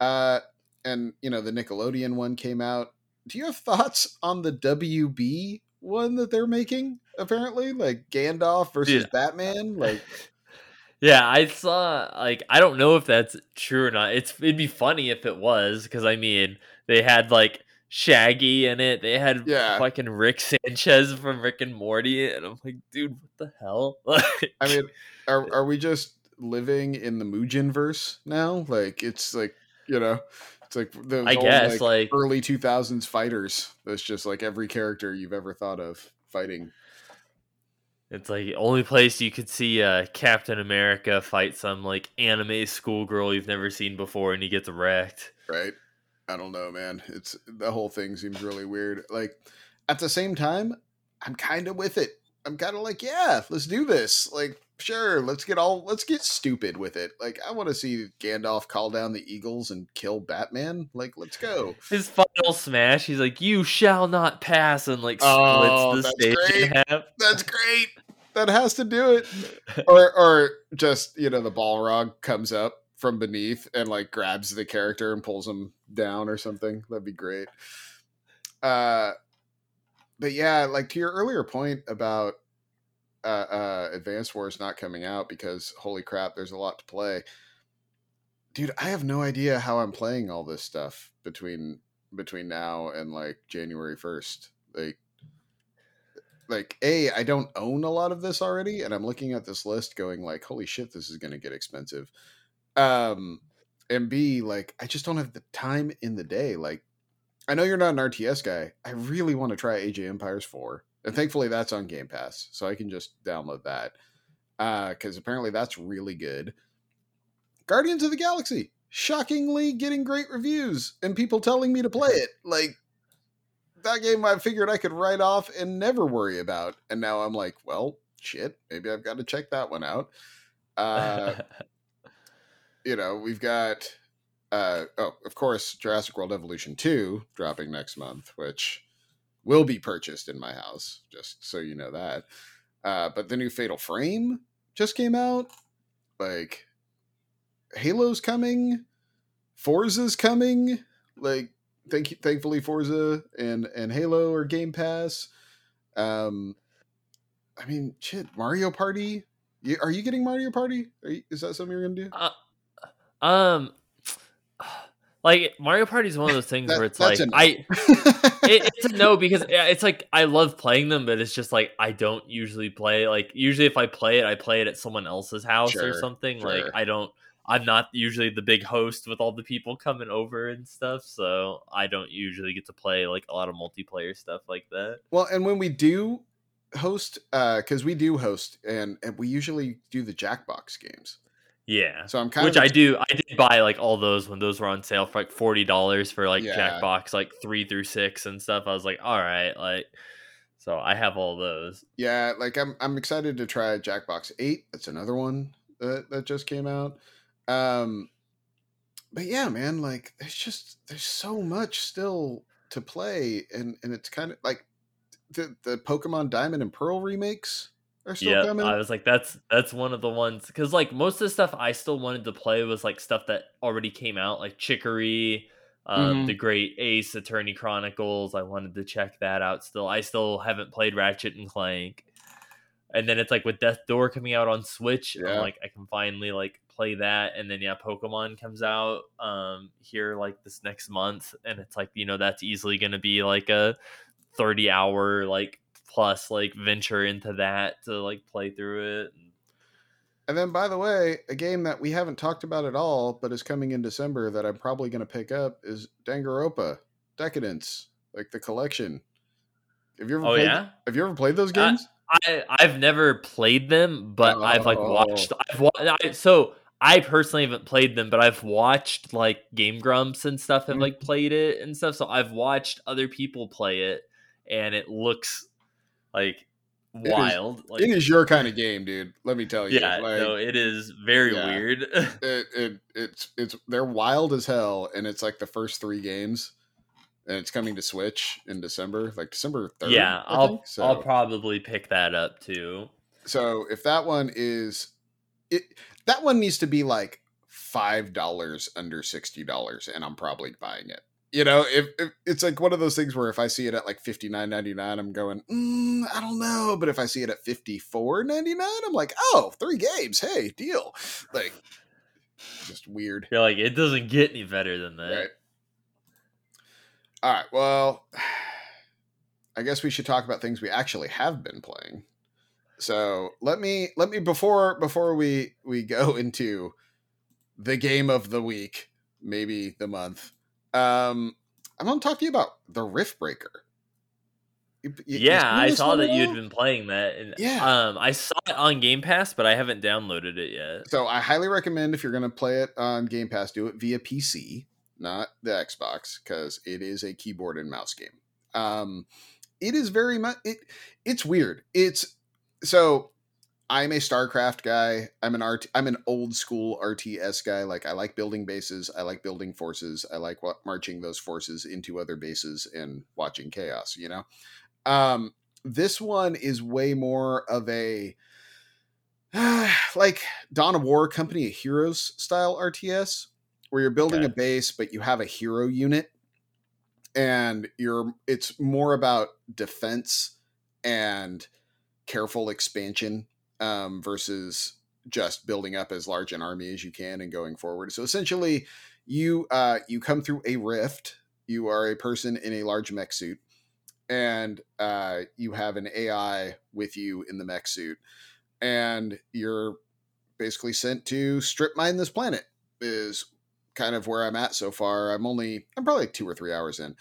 uh and you know the nickelodeon one came out do you have thoughts on the wb one that they're making apparently like gandalf versus Yeah. batman like Yeah, I saw like I don't know if that's true or not. It's it'd be funny if it was because I mean they had like Shaggy in it. They had Yeah. fucking Rick Sanchez from Rick and Morty, and I'm like, dude, what the hell? Like, i mean are, are we just living in the Mugen verse now like it's like you know it's like the I old, guess like early 2000s fighters that's just like every character you've ever thought of fighting it's like the only place you could see uh, Captain America fight some like anime schoolgirl you've never seen before, and he gets wrecked. right i don't know man. It's the whole thing seems really weird. Like at the same time i'm kind of with it. I'm kind of like yeah let's do this. Like sure let's get all let's get stupid with it. Like i want to see gandalf call down the eagles and kill batman. Like let's go. His final smash, he's like, "You shall not pass," and like splits Oh, the that's stage in great. half. that's great. That has to do it. Or or just you know the balrog comes up from beneath and like grabs the character and pulls him down or something that'd be great. Uh but yeah like to your earlier point about uh uh advanced wars not coming out because holy crap there's a lot to play. Dude i have no idea how i'm playing all this stuff between between now and like january 1st like like a i don't own a lot of this already and i'm looking at this list going like holy shit this is going to get expensive. Um and b like i just don't have the time in the day like i know you're not an rts guy i really want to try age of empires 4 and thankfully that's on game pass so i can just download that uh because apparently that's really good guardians of the galaxy shockingly getting great reviews and people telling me to play it like that game I figured I could write off and never worry about. And now I'm like, well, shit, maybe I've got to check that one out. Uh, you know, we've got, uh, oh, of course, Jurassic World Evolution 2 dropping next month, which will be purchased in my house, just so you know that. Uh, but the new Fatal Frame just came out. Like, Halo's coming, Forza's coming. Like, thank you, thankfully Forza and and Halo are Game Pass. Um, I mean, shit, Mario Party. Are you getting Mario Party? You, is that something you're gonna do? Um, like Mario Party is one of those things That- where it's like no. I it, it's a no because it's like I love playing them, but it's just like I don't usually play. Like usually, if I play it, I play it at someone else's house or Sure, something. Like. I don't. I'm not usually the big host with all the people coming over and stuff, so I don't usually get to play like a lot of multiplayer stuff like that. well, and when we do host, because we do host, and, and we usually do the Jackbox games. Yeah, So I'm kind which of Which I do. I did buy like all those when those were on sale for like forty dollars for like Yeah. Jackbox like three through six and stuff. I was like, all right, like, so I have all those. Yeah, like I'm I'm excited to try Jackbox 8. That's another one that that just came out. Um but yeah, man, like there's just there's so much still to play and and it's kind of like the the Pokemon Diamond and Pearl remakes are still Yeah, coming. I was like, that's that's one of the ones because like most of the stuff I still wanted to play was like stuff that already came out, like Chicory, um, Mhm. the Great Ace Attorney Chronicles. I wanted to check that out. Still, I still haven't played Ratchet and Clank. And then it's like with Death Door coming out on Switch, Yeah. I'm like I can finally like play that. And then yeah, Pokemon comes out um here like this next month, and it's like you know that's easily gonna be like a 30 hour like plus like venture into that to like play through it. And then by the way, a game that we haven't talked about at all but is coming in December that I'm probably going to pick up is Danganronpa Decadence, like the collection. Have you ever Oh played, yeah, Have you ever played those Uh, games? I I've never played them, but I've like Oh. watched. I've wa- I, so I personally haven't played them, but I've watched like Game Grumps and stuff have Mhm. like played it and stuff. So I've watched other people play it, and it looks like is- wild. like it is your kind of game, dude. Let me tell you. yeah, like, no, it is very Yeah. weird. it, it it's it's they're wild as hell, and it's like the first three games, and it's coming to Switch in December, like December third. yeah, I I'll. So, I'll probably pick that up too. so if that one is it, that one needs to be like five dollars under sixty dollars, and I'm probably buying it. You know, if, if it's like one of those things where if I see it at like fifty nine ninety nine, I'm going, mm, I don't know. But if I see it at fifty four ninety nine, I'm like, oh, three games, hey, deal. Like, just weird. You're like, it doesn't get any better than that. Right. All right. Well, I guess we should talk about things we actually have been playing. So let me let me before before we we go into the game of the week, maybe the month. Um, I'm going to talk to you about the Riftbreaker. You- you- Yeah, I saw that you had been playing that. And, Yeah. Um, I saw it on Game Pass, but I haven't downloaded it yet. So I highly recommend if you're going to play it on Game Pass, do it via PC, not the Xbox, because it is a keyboard and mouse game. Um, it is very much it. It's weird. It's so I'm a StarCraft guy. I'm an art. I'm an old school RTS guy. Like I like building bases. I like building forces. I like what marching those forces into other bases and watching chaos. You know. Um, this one is way more of a like Dawn of War Company of Heroes style RTS, where you're building Okay. a base, but you have a hero unit, and you're it's more about defense and careful expansion um, versus just building up as large an army as you can and going forward. So essentially, you uh, you come through a rift. You are a person in a large mech suit, and uh, you have an AI with you in the mech suit, and you're basically sent to strip mine this planet. Is kind of where I'm at so far. I'm only I'm probably two or three hours in.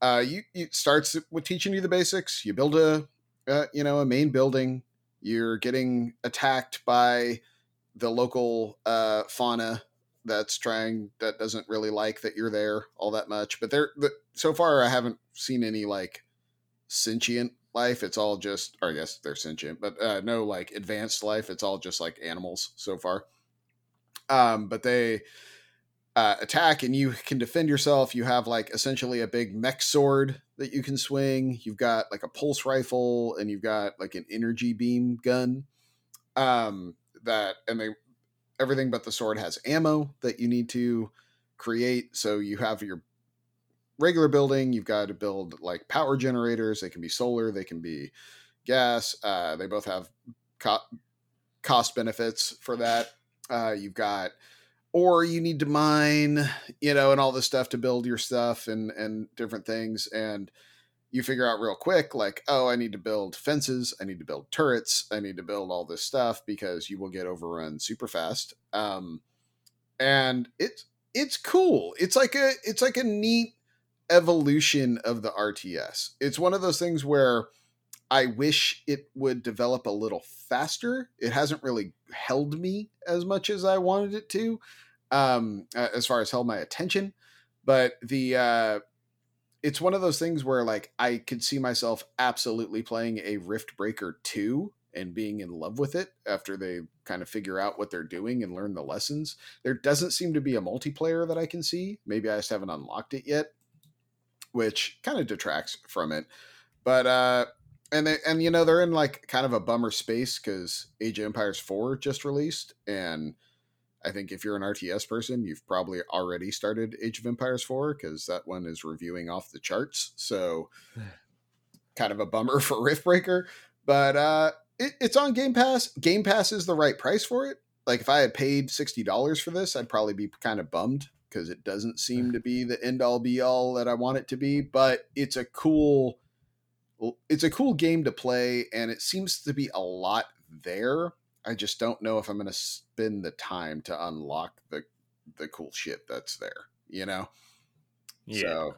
Uh, you you starts with teaching you the basics. You build a uh, you know a main building. You're getting attacked by the local uh, fauna that's trying that doesn't really like that you're there all that much. But there, but so far I haven't seen any like sentient life. It's all just, or I guess they're sentient, but uh, no like advanced life. It's all just like animals so far. Um, but they uh, attack and you can defend yourself. You have like essentially a big mech sword that you can swing. You've got like a pulse rifle and you've got like an energy beam gun. Um, that and they everything but the sword has ammo that you need to create. So you have your regular building. You've got to build like power generators. They can be solar. They can be gas. Uh, they both have co- cost benefits for that. Uh, you've got or you need to mine, you know, and all this stuff to build your stuff and and different things. And you figure out real quick, like, oh, I need to build fences, I need to build turrets, I need to build all this stuff because you will get overrun super fast. Um, and it's it's cool. It's like a it's like a neat evolution of the RTS. It's one of those things where I wish it would develop a little faster. It hasn't really held me as much as I wanted it to, um, as far as held my attention. But the uh, it's one of those things where like I could see myself absolutely playing a Riftbreaker two and being in love with it after they kind of figure out what they're doing and learn the lessons. There doesn't seem to be a multiplayer that I can see. Maybe I just haven't unlocked it yet, which kind of detracts from it. But uh and they and you know they're in like kind of a bummer space because Age of Empires 4 just released and I think if you're an RTS person, you've probably already started Age of Empires 4 because that one is reviewing off the charts. So kind of a bummer for Riftbreaker. But uh it, it's on Game Pass. Game Pass is the right price for it. Like if I had paid sixty dollars for this, I'd probably be kind of bummed because it doesn't seem to be the end all be all that I want it to be. But it's a cool it's a cool game to play and it seems to be a lot there i just don't know if i'm going to spend the time to unlock the the cool shit that's there you know Yeah. so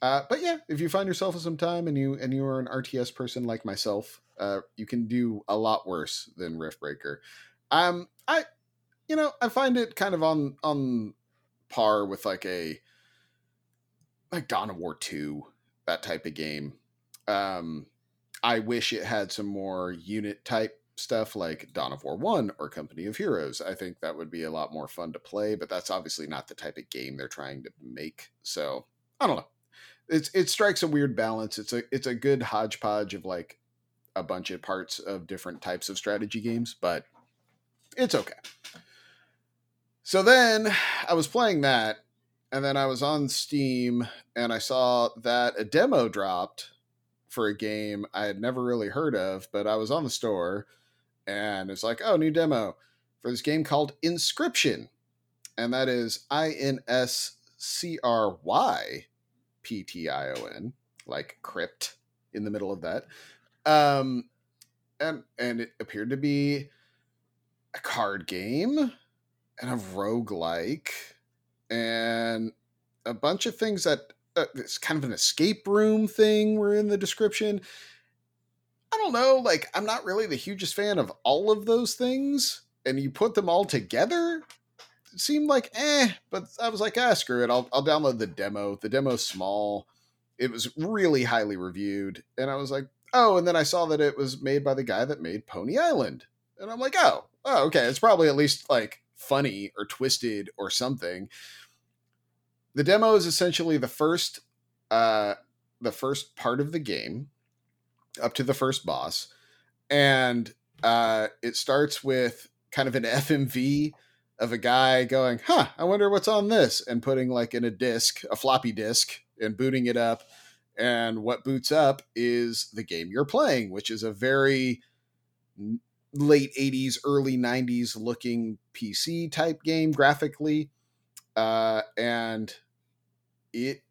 uh but yeah if you find yourself with some time and you and you are an rts person like myself uh you can do a lot worse than Riftbreaker um i you know, I find it kind of on on par with like a like Dawn of War 2, that type of game. Um I wish it had some more unit type stuff like Dawn of War 1 or Company of Heroes. I think that would be a lot more fun to play, but that's obviously not the type of game they're trying to make. So, I don't know. It's it strikes a weird balance. It's a it's a good hodgepodge of like a bunch of parts of different types of strategy games, but it's okay. So then I was playing that and then I was on Steam and I saw that a demo dropped for a game I had never really heard of, but I was on the store and it's like, oh, new demo for this game called Inscryption. And that is I N S C R Y P T I O N, like crypt in the middle of that. Um, and and it appeared to be a card game and a roguelike and a bunch of things that uh, it's kind of an escape room thing were in the description. I don't know, like I'm not really the hugest fan of all of those things, and you put them all together, it seemed like eh. But I was like, ah, screw it. I'll I'll download the demo. The demo's small. It was really highly reviewed, and I was like, oh. And then I saw that it was made by the guy that made Pony Island, and I'm like, oh, oh, okay. It's probably at least like funny or twisted or something the demo is essentially the first uh the first part of the game up to the first boss. And uh it starts with kind of an fmv of a guy going huh i wonder what's on this and putting like in a disk a floppy disk and booting it up. And what boots up is the game you're playing which is a very late 80s early 90s looking pc type game graphically uh, and it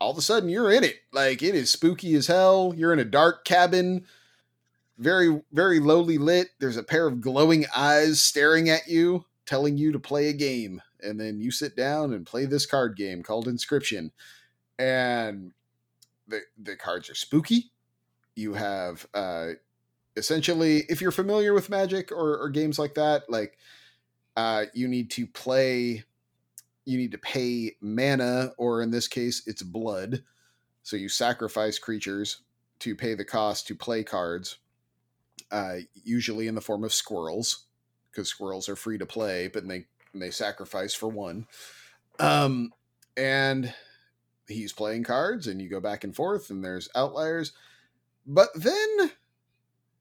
all of a sudden you're in it. Like it is spooky as hell. You're in a dark cabin, very very lowly lit. There's a pair of glowing eyes staring at you, telling you to play a game. And then you sit down and play this card game called Inscryption, And the the cards are spooky. You have uh essentially if you're familiar with magic or, or games like that, like uh you need to play you need to pay mana, or in this case, it's blood. So you sacrifice creatures to pay the cost to play cards, uh, usually in the form of squirrels, because squirrels are free to play, but they they sacrifice for one. Um, and he's playing cards, and you go back and forth, and there's outliers. But then,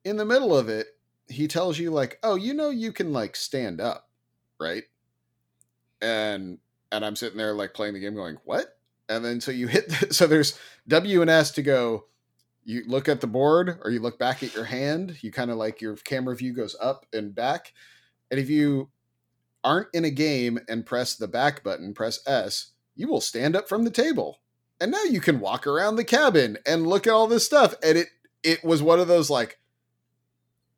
in the middle of it, he tells you like, "Oh, you know, you can like stand up, right?" And and I'm sitting there like playing the game, going, "What?" And then so you hit. The, so there's W and S to go. You look at the board, or you look back at your hand. You kind of like your camera view goes up and back. And if you aren't in a game and press the back button, press S, you will stand up from the table. And now you can walk around the cabin and look at all this stuff. And it it was one of those like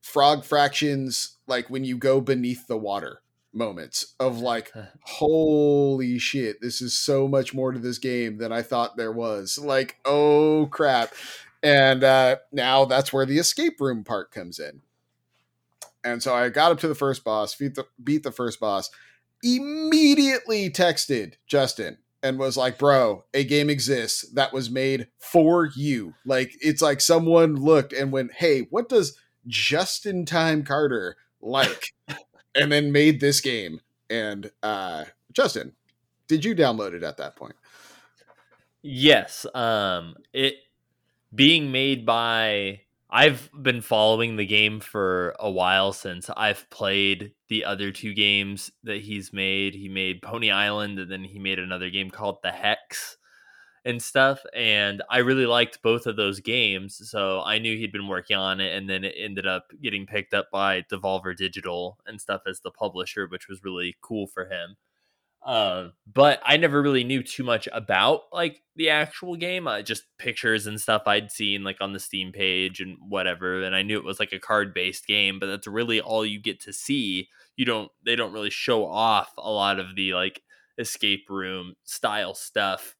frog fractions, like when you go beneath the water moments of like holy shit this is so much more to this game than i thought there was. Like oh crap. And uh now that's where the escape room part comes in. And so i got up to the first boss beat the beat the first boss immediately texted justin and was like bro a game exists that was made for you. Like it's like someone looked and went hey what does justin time carter like and then made this game. And uh, Justin, did you download it at that point? Yes. Um, it being made by I've been following the game for a while since I've played the other two games that he's made. He made Pony Island and then he made another game called The Hex and stuff. And I really liked both of those games. So I knew he'd been working on it. And then it ended up getting picked up by Devolver Digital and stuff as the publisher, which was really cool for him. Uh, but I never really knew too much about like the actual game. Uh, just pictures and stuff I'd seen like on the Steam page and whatever. And I knew it was like a card based game, but that's really all you get to see. You don't, they don't really show off a lot of the like escape room style stuff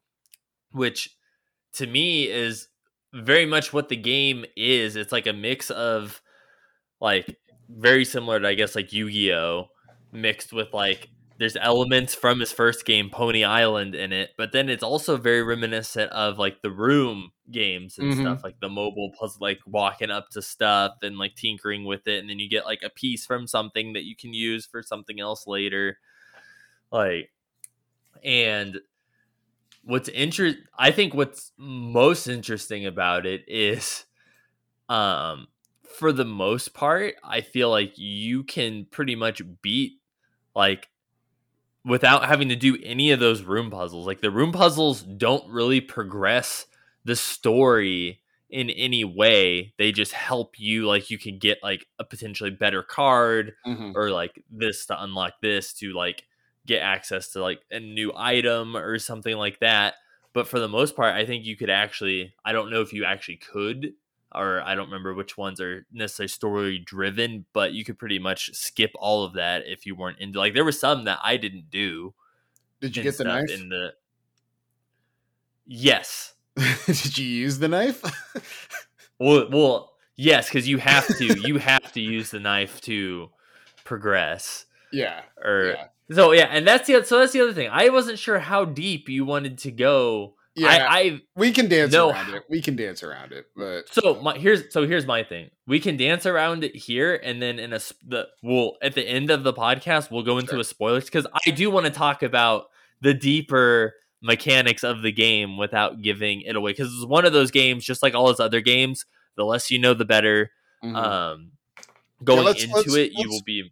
which to me is very much what the game is. It's like a mix of like very similar to I guess like Yu-Gi-Oh mixed with like there's elements from his first game, Pony Island, in it, but then it's also very reminiscent of like the room games and Mhm. stuff, like the mobile puzzle, like walking up to stuff and like tinkering with it, and then you get like a piece from something that you can use for something else later. Like, and what's inter I think what's most interesting about it is, um, for the most part, I feel like you can pretty much beat like without having to do any of those room puzzles. Like the room puzzles don't really progress the story in any way. They just help you like you can get like a potentially better card Mhm. or like this to unlock this to like get access to like a new item or something like that. But for the most part, I think you could actually I don't know if you actually could or I don't remember which ones are necessarily story driven, but you could pretty much skip all of that if you weren't into like there were some that I didn't do. Did you get the knife? in the Yes. Did you use the knife? Well, well, yes, because you have to. you have to use the knife to progress. yeah. Or Yeah. So yeah, and that's the so that's the other thing. I wasn't sure how deep you wanted to go. Yeah. I, I we can dance No. around it. We can dance around it, but so my here's so here's my thing. We can dance around it here, and then in a the we'll at the end of the podcast we'll go into Sure. a spoilers because I do want to talk about the deeper mechanics of the game without giving it away because it's one of those games just like all his other games. The less you know, the better. mhm. um going let's- into let's- it you let's- will be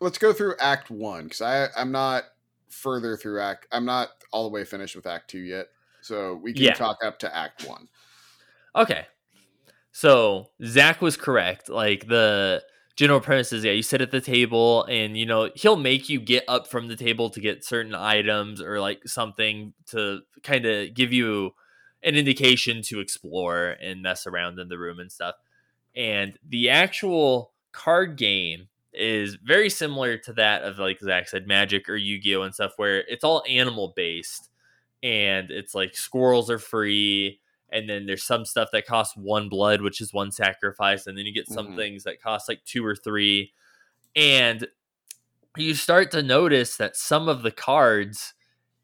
let's go through Act One because I I'm not further through Act. I'm not all the way finished with Act Two yet, so we can Yeah. talk up to Act One. okay so zach was correct like the general premise is yeah you sit at the table and you know he'll make you get up from the table to get certain items or like something to kind of give you an indication to explore and mess around in the room and stuff and the actual card game is very similar to that of like zach said magic or yu-gi-oh and stuff where it's all animal based and it's like squirrels are free and then there's some stuff that costs one blood which is one sacrifice and then you get some Mhm. things that cost like two or three and you start to notice that some of the cards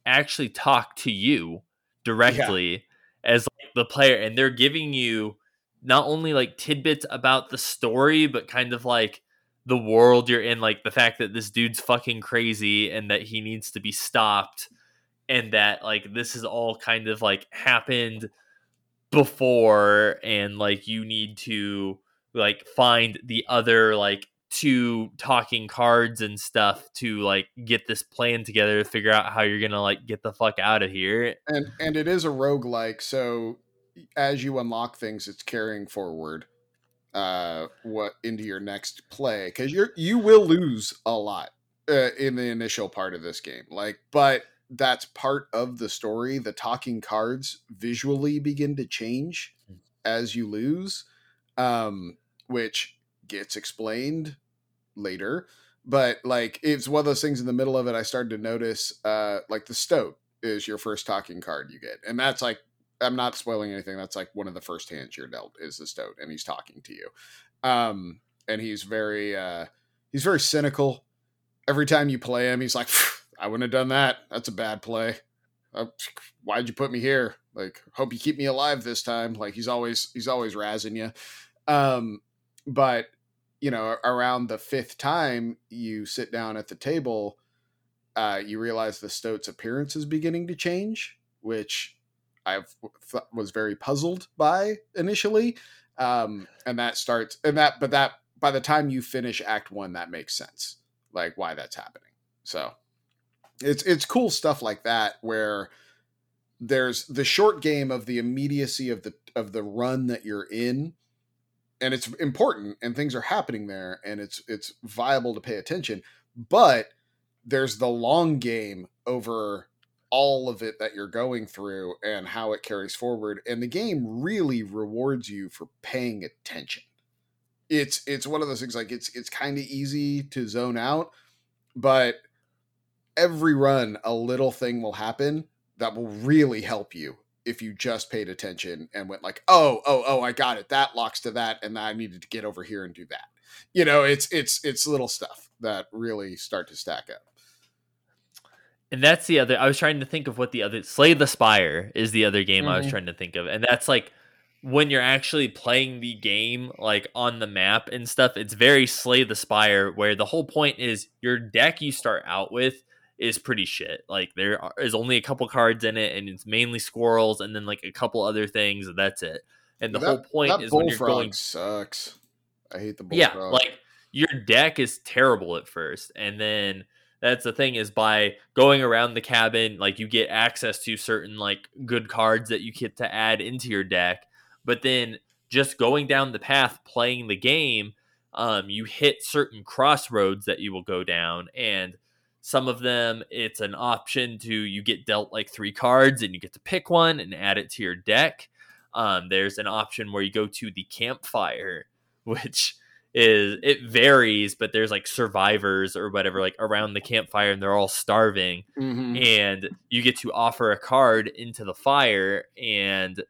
actually talk to you directly as like the player and they're giving you not only like tidbits about the story but kind of like the world you're in like the fact that this dude's fucking crazy and that he needs to be stopped and that like this is all kind of like happened before and like you need to like find the other like two talking cards and stuff to like get this plan together to figure out how you're gonna like get the fuck out of here. And and it is a roguelike, so as you unlock things, it's carrying forward uh what into your next play because you're you will lose a lot uh, in the initial part of this game like but that's part of the story. The talking cards visually begin to change as you lose um which gets explained later but like it's one of those things in the middle of it i started to notice uh like the stoat is your first talking card you get and that's like i'm not spoiling anything that's like one of the first hands you're dealt is the stoat and he's talking to you. Um and he's very uh he's very cynical. Every time you play him he's like i wouldn't have done that. That's a bad play. Uh, why'd you put me here? Like hope you keep me alive this time. Like he's always he's always razzing you um but you know around the fifth time you sit down at the table uh you realize the stoat's appearance is beginning to change which i was very puzzled by initially um and that starts and that but that by the time you finish act one that makes sense like why that's happening. So it's it's cool stuff like that where there's the short game of the immediacy of the of the run that you're in and it's important and things are happening there and it's it's viable to pay attention but there's the long game over all of it that you're going through and how it carries forward and the game really rewards you for paying attention it's it's one of those things like it's it's kind of easy to zone out but every run a little thing will happen that will really help you if you just paid attention and went like, "Oh, oh, oh, I got it. That locks to that and I needed to get over here and do that." You know, it's it's it's little stuff that really start to stack up. And that's the other I was trying to think of what the other Slay the Spire is the other game mm-hmm. I was mm-hmm. trying to think of. And that's like when you're actually playing the game like on the map and stuff, it's very Slay the Spire where the whole point is your deck you start out with is pretty shit. Like there is only a couple cards in it, and it's mainly squirrels, and then like a couple other things. And that's it. And the that, whole point is when you're going sucks. I hate the bullfrog. Yeah, like your deck is terrible at first, and then that's the thing is by going around the cabin, like you get access to certain like good cards that you get to add into your deck, but then just going down the path playing the game, um, you hit certain crossroads that you will go down and some of them, it's an option to you get dealt like three cards and you get to pick one and add it to your deck. Um, there's an option where you go to the campfire, which is it varies, but there's like survivors or whatever like around the campfire and they're all starving, mm-hmm. and you get to offer a card into the fire, and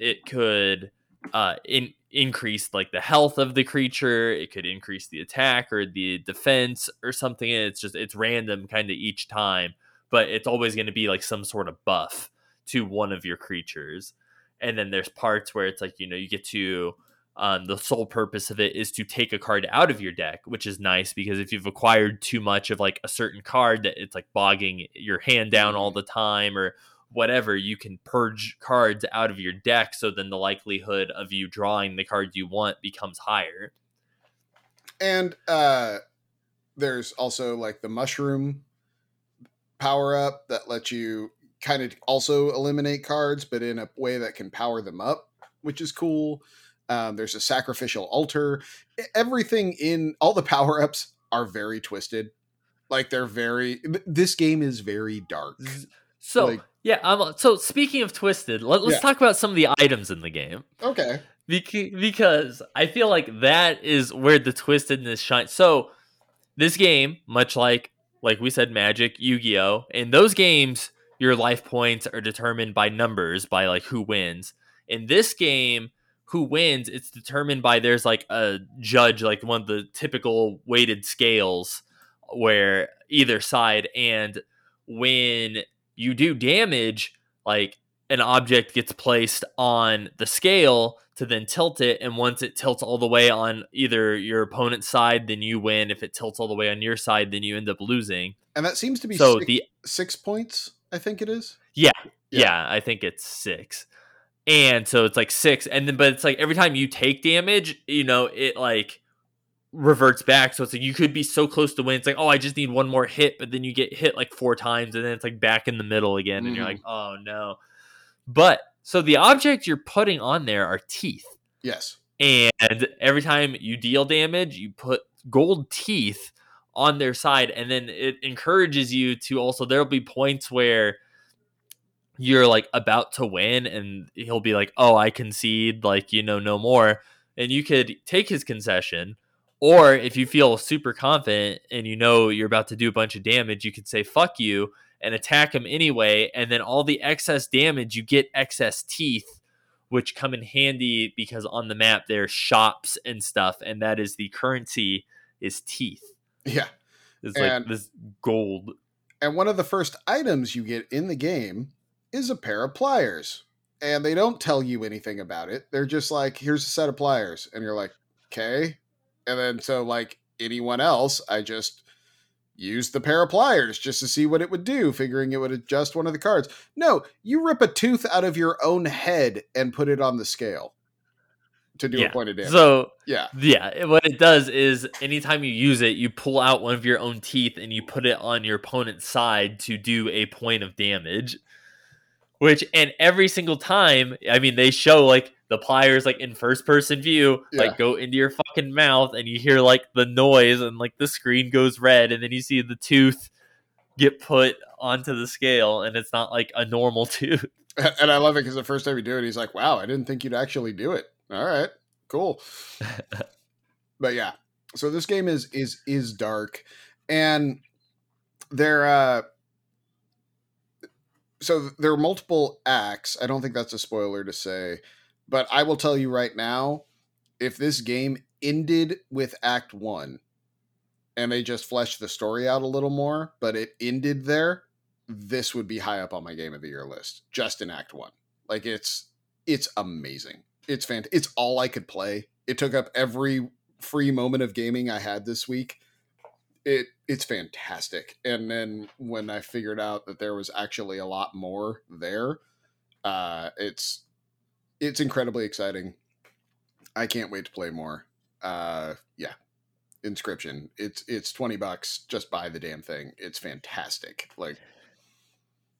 it could uh in increase like the health of the creature. It could increase the attack or the defense or something. It's just it's random kind of each time but it's always going to be like some sort of buff to one of your creatures. And then there's parts where it's like you know you get to um, the sole purpose of it is to take a card out of your deck which is nice because if you've acquired too much of like a certain card that it's like bogging your hand down all mm-hmm. the time or whatever, you can purge cards out of your deck. So then the likelihood of you drawing the cards you want becomes higher. And uh, there's also like the mushroom power up that lets you kind of also eliminate cards, but in a way that can power them up, which is cool. Um, there's a sacrificial altar. Everything in all the power ups are very twisted. Like they're very. This game is very dark. So like, yeah, um, so speaking of Twisted, let, us yeah. talk about some of the items in the game. Okay. because I feel like that is where the twistedness shines. So this game, much like like we said, Magic, Yu-Gi-Oh, in those games, your life points are determined by numbers, by like who wins. In this game, who wins, it's determined by there's like a judge, like one of the typical weighted scales, where either side, and when you do damage, like an object gets placed on the scale to then tilt it. And once it tilts all the way on either your opponent's side, then you win. If it tilts all the way on your side, then you end up losing. And that seems to be so six, the six points, I think it is. Yeah, yeah. Yeah. I think it's six. And so it's like six. And then, but it's like every time you take damage, you know, it like reverts back. So it's like you could be so close to win. It's like, oh, I just need one more hit, but then you get hit like four times, and then it's like back in the middle again, and mm-hmm. you're like, oh no. But so the object you're putting on there are teeth. Yes. And every time you deal damage, you put gold teeth on their side, and then it encourages you to also. There'll be points where you're like about to win, and he'll be like, "Oh, I concede," like you know, no more. And you could take his concession, or if you feel super confident and you know you're about to do a bunch of damage, you could say fuck you and attack him anyway. And then all the excess damage, you get excess teeth, which come in handy because on the map there's shops and stuff, and that is the currency is teeth. Yeah. It's and, like this gold. And one of the first items you get in the game is a pair of pliers. And they don't tell you anything about it. They're just like, here's a set of pliers. And you're like, okay, and then so like anyone else, I just used the pair of pliers just to see what it would do, figuring it would adjust one of the cards. No, you rip a tooth out of your own head and put it on the scale to do yeah. a point of damage. So yeah, yeah. What it does is anytime you use it, you pull out one of your own teeth and you put it on your opponent's side to do a point of damage. Which and every single time, I mean, they show like the pliers like in first person view yeah. like go into your fucking mouth and you hear like the noise and like the screen goes red and then you see the tooth get put onto the scale and it's not like a normal tooth. And i love it because the first time you do it he's like wow i didn't think you'd actually do it. All right cool. But yeah so this game is is is dark and they're uh so there are multiple acts. I don't think that's a spoiler to say, but I will tell you right now, if this game ended with Act One, and they just fleshed the story out a little more, but it ended there, this would be high up on my game of the year list. Just in Act One, like it's it's amazing. It's fant. It's all I could play. It took up every free moment of gaming I had this week. It it's fantastic. And then when I figured out that there was actually a lot more there, uh, it's it's incredibly exciting. I can't wait to play more. Uh, yeah, Inscryption. It's it's twenty bucks. Just buy the damn thing. It's fantastic. Like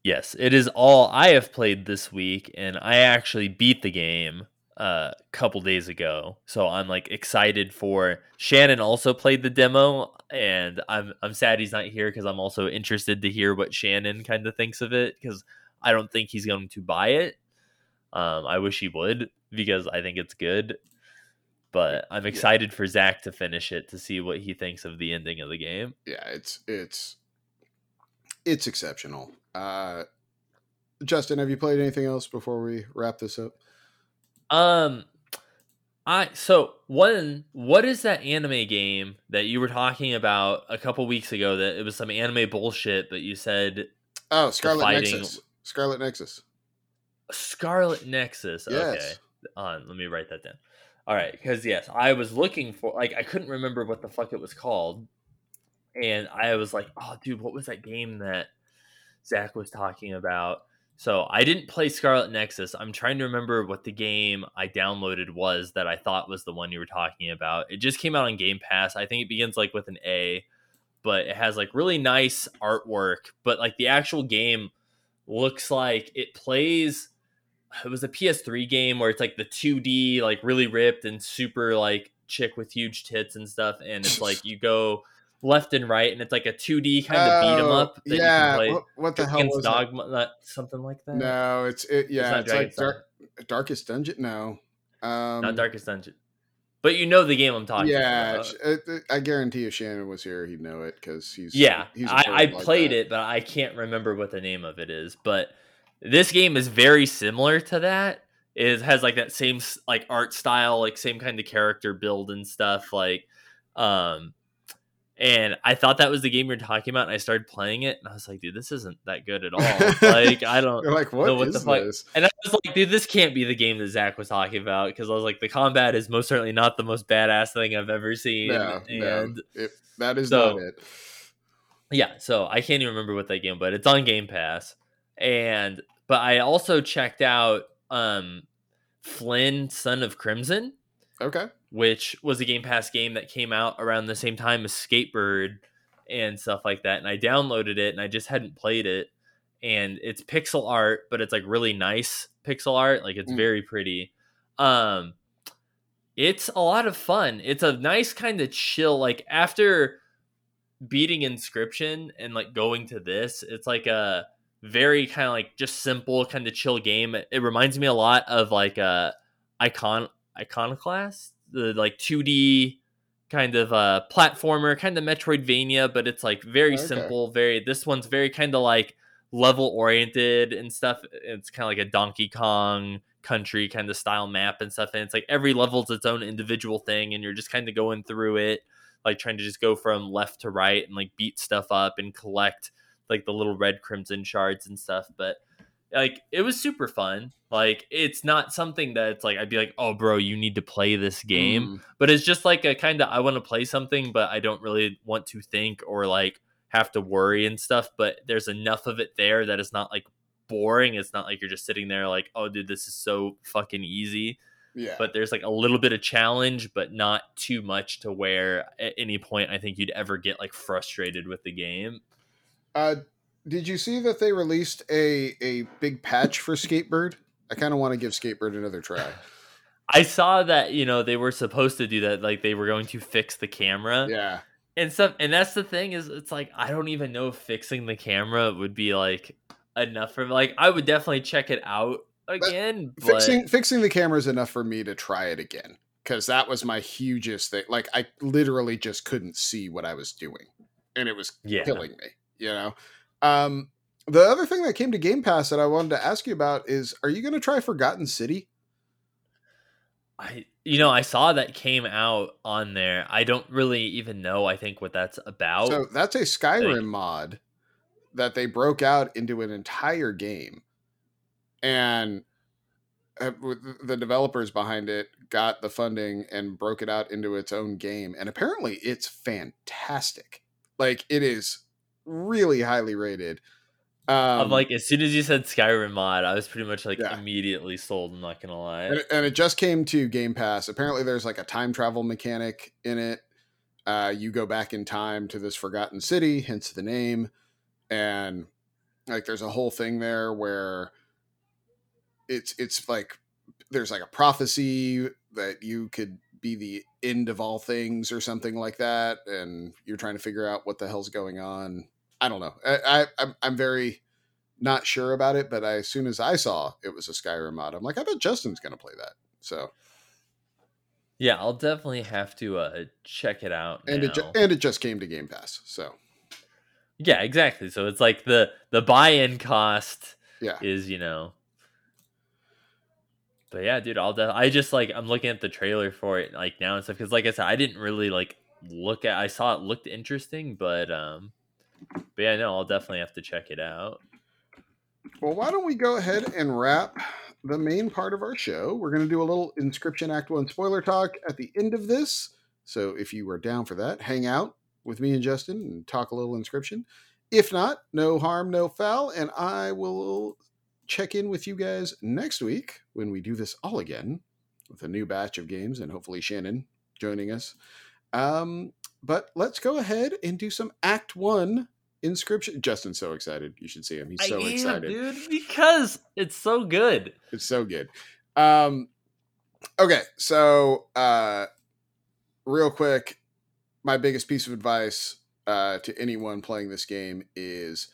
Yes, it is all I have played this week, and I actually beat the game a couple days ago. So I'm like excited for Shannon also played the demo and I'm I'm sad he's not here cuz I'm also interested to hear what Shannon kind of thinks of it cuz I don't think he's going to buy it. Um I wish he would because I think it's good. But I'm excited for Zach to finish it to see what he thinks of the ending of the game. Yeah, it's it's it's exceptional. Uh Justin, have you played anything else before we wrap this up? Um, I so one. What is that anime game that you were talking about a couple weeks ago? That it was some anime bullshit, but you said oh Scarlet fighting... Nexus. Scarlet Nexus. Scarlet Nexus. Yes. Okay. On, let me write that down. All right, because yes, I was looking for like I couldn't remember what the fuck it was called, and I was like, oh, dude, what was that game that Zach was talking about? So I didn't play Scarlet Nexus. I'm trying to remember what the game I downloaded was that I thought was the one you were talking about. It just came out on Game Pass. I think it begins like with an A, but it has like really nice artwork. But like the actual game looks like it plays. It was a PS3 game where it's like the 2D, like really ripped and super like chick with huge tits and stuff. And it's like you go left and right, and it's like a 2D kind of beat 'em oh, up. That yeah, you can play what, what the hell was Dogma, that? something like that? No, it's it. Yeah, it's, it's like dark, Darkest Dungeon. No, um, not Darkest Dungeon. But you know the game I'm talking yeah, about. Yeah, I guarantee if Shannon was here, he'd know it because he's yeah. He's I, I like played that. it, but I can't remember what the name of it is. But this game is very similar to that. It has like that same like art style, like same kind of character build and stuff. Like, um, and I thought that was the game you're talking about, and I started playing it, and I was like, dude, this isn't that good at all. like, I don't You're like, what know what the fuck. This? And I was like, dude, this can't be the game that Zach was talking about because I was like, the combat is most certainly not the most badass thing I've ever seen. No, and no. It, that is so, not it. Yeah, so I can't even remember what that game, but it's on Game Pass. And but I also checked out um Flynn, Son of Crimson. Okay which was a Game Pass game that came out around the same time as Skatebird and stuff like that. And I downloaded it and I just hadn't played it. And it's pixel art, but it's like really nice pixel art. Like it's mm. very pretty. Um, it's a lot of fun. It's a nice kind of chill. Like after beating inscryption and like going to this, it's like a very kind of like just simple kind of chill game. It, it reminds me a lot of like a icon iconoclast the like 2D kind of uh platformer, kind of Metroidvania, but it's like very okay. simple, very this one's very kind of like level oriented and stuff. It's kind of like a Donkey Kong country kind of style map and stuff and it's like every level's its own individual thing and you're just kind of going through it like trying to just go from left to right and like beat stuff up and collect like the little red crimson shards and stuff but like it was super fun. Like it's not something that's like I'd be like, "Oh, bro, you need to play this game." Mm. But it's just like a kind of I want to play something, but I don't really want to think or like have to worry and stuff, but there's enough of it there that it's not like boring. It's not like you're just sitting there like, "Oh, dude, this is so fucking easy." Yeah. But there's like a little bit of challenge, but not too much to where at any point I think you'd ever get like frustrated with the game. Uh did you see that they released a a big patch for Skatebird? I kind of want to give Skatebird another try. I saw that you know they were supposed to do that, like they were going to fix the camera, yeah, and stuff. And that's the thing is, it's like I don't even know if fixing the camera would be like enough for like I would definitely check it out again. But, Fixing fixing the camera is enough for me to try it again because that was my hugest thing. Like I literally just couldn't see what I was doing, and it was yeah. killing me. You know, um, the other thing that came to Game Pass that I wanted to ask you about is are you going to try Forgotten City? I you know, I saw that came out on there. I don't really even know I think what that's about. So that's a Skyrim Like- mod that they broke out into an entire game. And uh, the developers behind it got the funding and broke it out into its own game. And apparently it's fantastic. Like it is really highly rated. Um, I'm like as soon as you said Skyrim mod, I was pretty much like Yeah. immediately sold, I'm not gonna lie. and, and it just came to Game Pass. Apparently, there's like a time travel mechanic in it. Uh, you go back in time to this forgotten city, hence the name, and like there's a whole thing there where it's it's like there's like a prophecy that you could be the end of all things or something like that, and you're trying to figure out what the hell's going on. I don't know. I, I I'm I'm very not sure about it, but I, as soon as I saw it was a Skyrim mod, I'm like, I bet Justin's gonna play that. So Yeah, I'll definitely have to uh check it out. and it ju- and it just came to Game Pass. So yeah, exactly. So it's like the the buy-in cost yeah, is you know. But yeah, dude, I'll. De- I just like I'm looking at the trailer for it like now and stuff because like I said, I didn't really like look at. I saw it looked interesting, but um, but yeah, no, I'll definitely have to check it out. Well, why don't we go ahead and wrap the main part of our show? We're going to do a little Inscryption Act 1 spoiler talk at the end of this. So if you are down for that, hang out with me and Justin and talk a little Inscryption. If not, no harm, no foul. And I will check in with you guys next week when we do this all again with a new batch of games and hopefully Shannon joining us. Um, but let's go ahead and do some Act 1 Inscryption. Justin's so excited. You should see him. He's so am, excited. dude, because it's so good. It's so good. Um, okay, so uh, real quick, my biggest piece of advice uh, to anyone playing this game is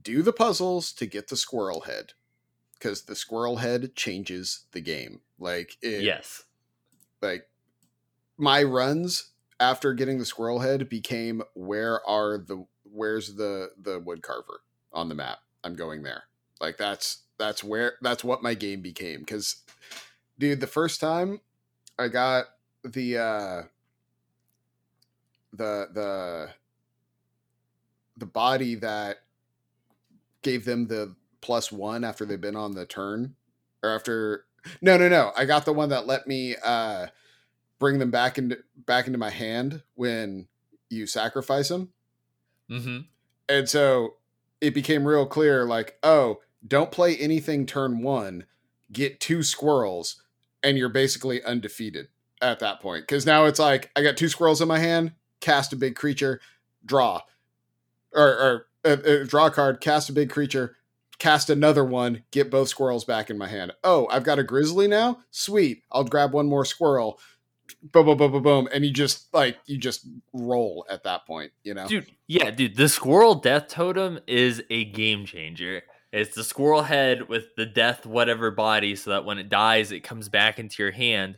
do the puzzles to get the squirrel head because the squirrel head changes the game. Like it, yes. like my runs after getting the squirrel head became where are the where's the the wood carver on the map? I'm going there. Like that's that's where that's what my game became because dude the first time i got the uh the the the body that gave them the plus one after they've been on the turn or after no no no i got the one that let me uh bring them back into back into my hand when you sacrifice them Mm-hmm. and so it became real clear like oh don't play anything turn one. Get two squirrels and you're basically undefeated at that point. Because now it's like i got two squirrels in my hand cast a big creature draw. Or, or uh, uh, draw a card cast a big creature cast another one get both squirrels back in my hand. Oh i've got a grizzly now? Sweet i'll grab one more squirrel boom boom boom boom boom and you just like you just roll at that point you know Dude, yeah, dude, the squirrel death totem is a game changer. It's the squirrel head with the death whatever body so that when it dies it comes back into your hand.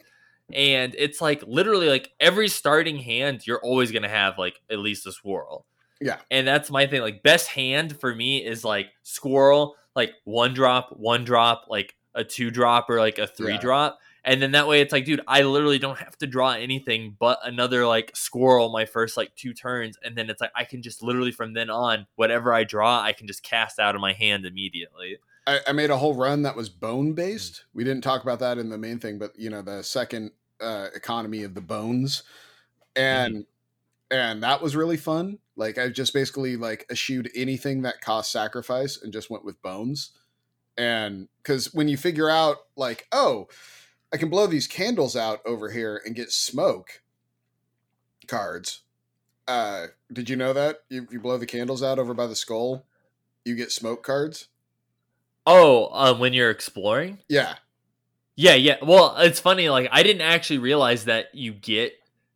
And it's like literally like every starting hand you're always going to have like at least a squirrel. Yeah. And that's my thing like best hand for me is like squirrel like one drop, one drop, like a two drop or like a three Yeah. drop. And then that way it's like, dude, I literally don't have to draw anything but another like squirrel my first like two turns. And then it's like I can just literally from then on, whatever I draw, I can just cast out of my hand immediately. I, I made a whole run that was bone based. We didn't talk about that in the main thing, but you know the second uh, economy of the bones, and and that was really fun. Like I just basically like eschewed anything that cost sacrifice and just went with bones. And because when you figure out like, oh, I can blow these candles out over here and get smoke cards. Uh, did you know that you, you blow the candles out over by the skull, you get smoke cards? Oh, uh, when you're exploring? Yeah, Yeah, yeah. Well, it's funny. Like I didn't actually realize that you get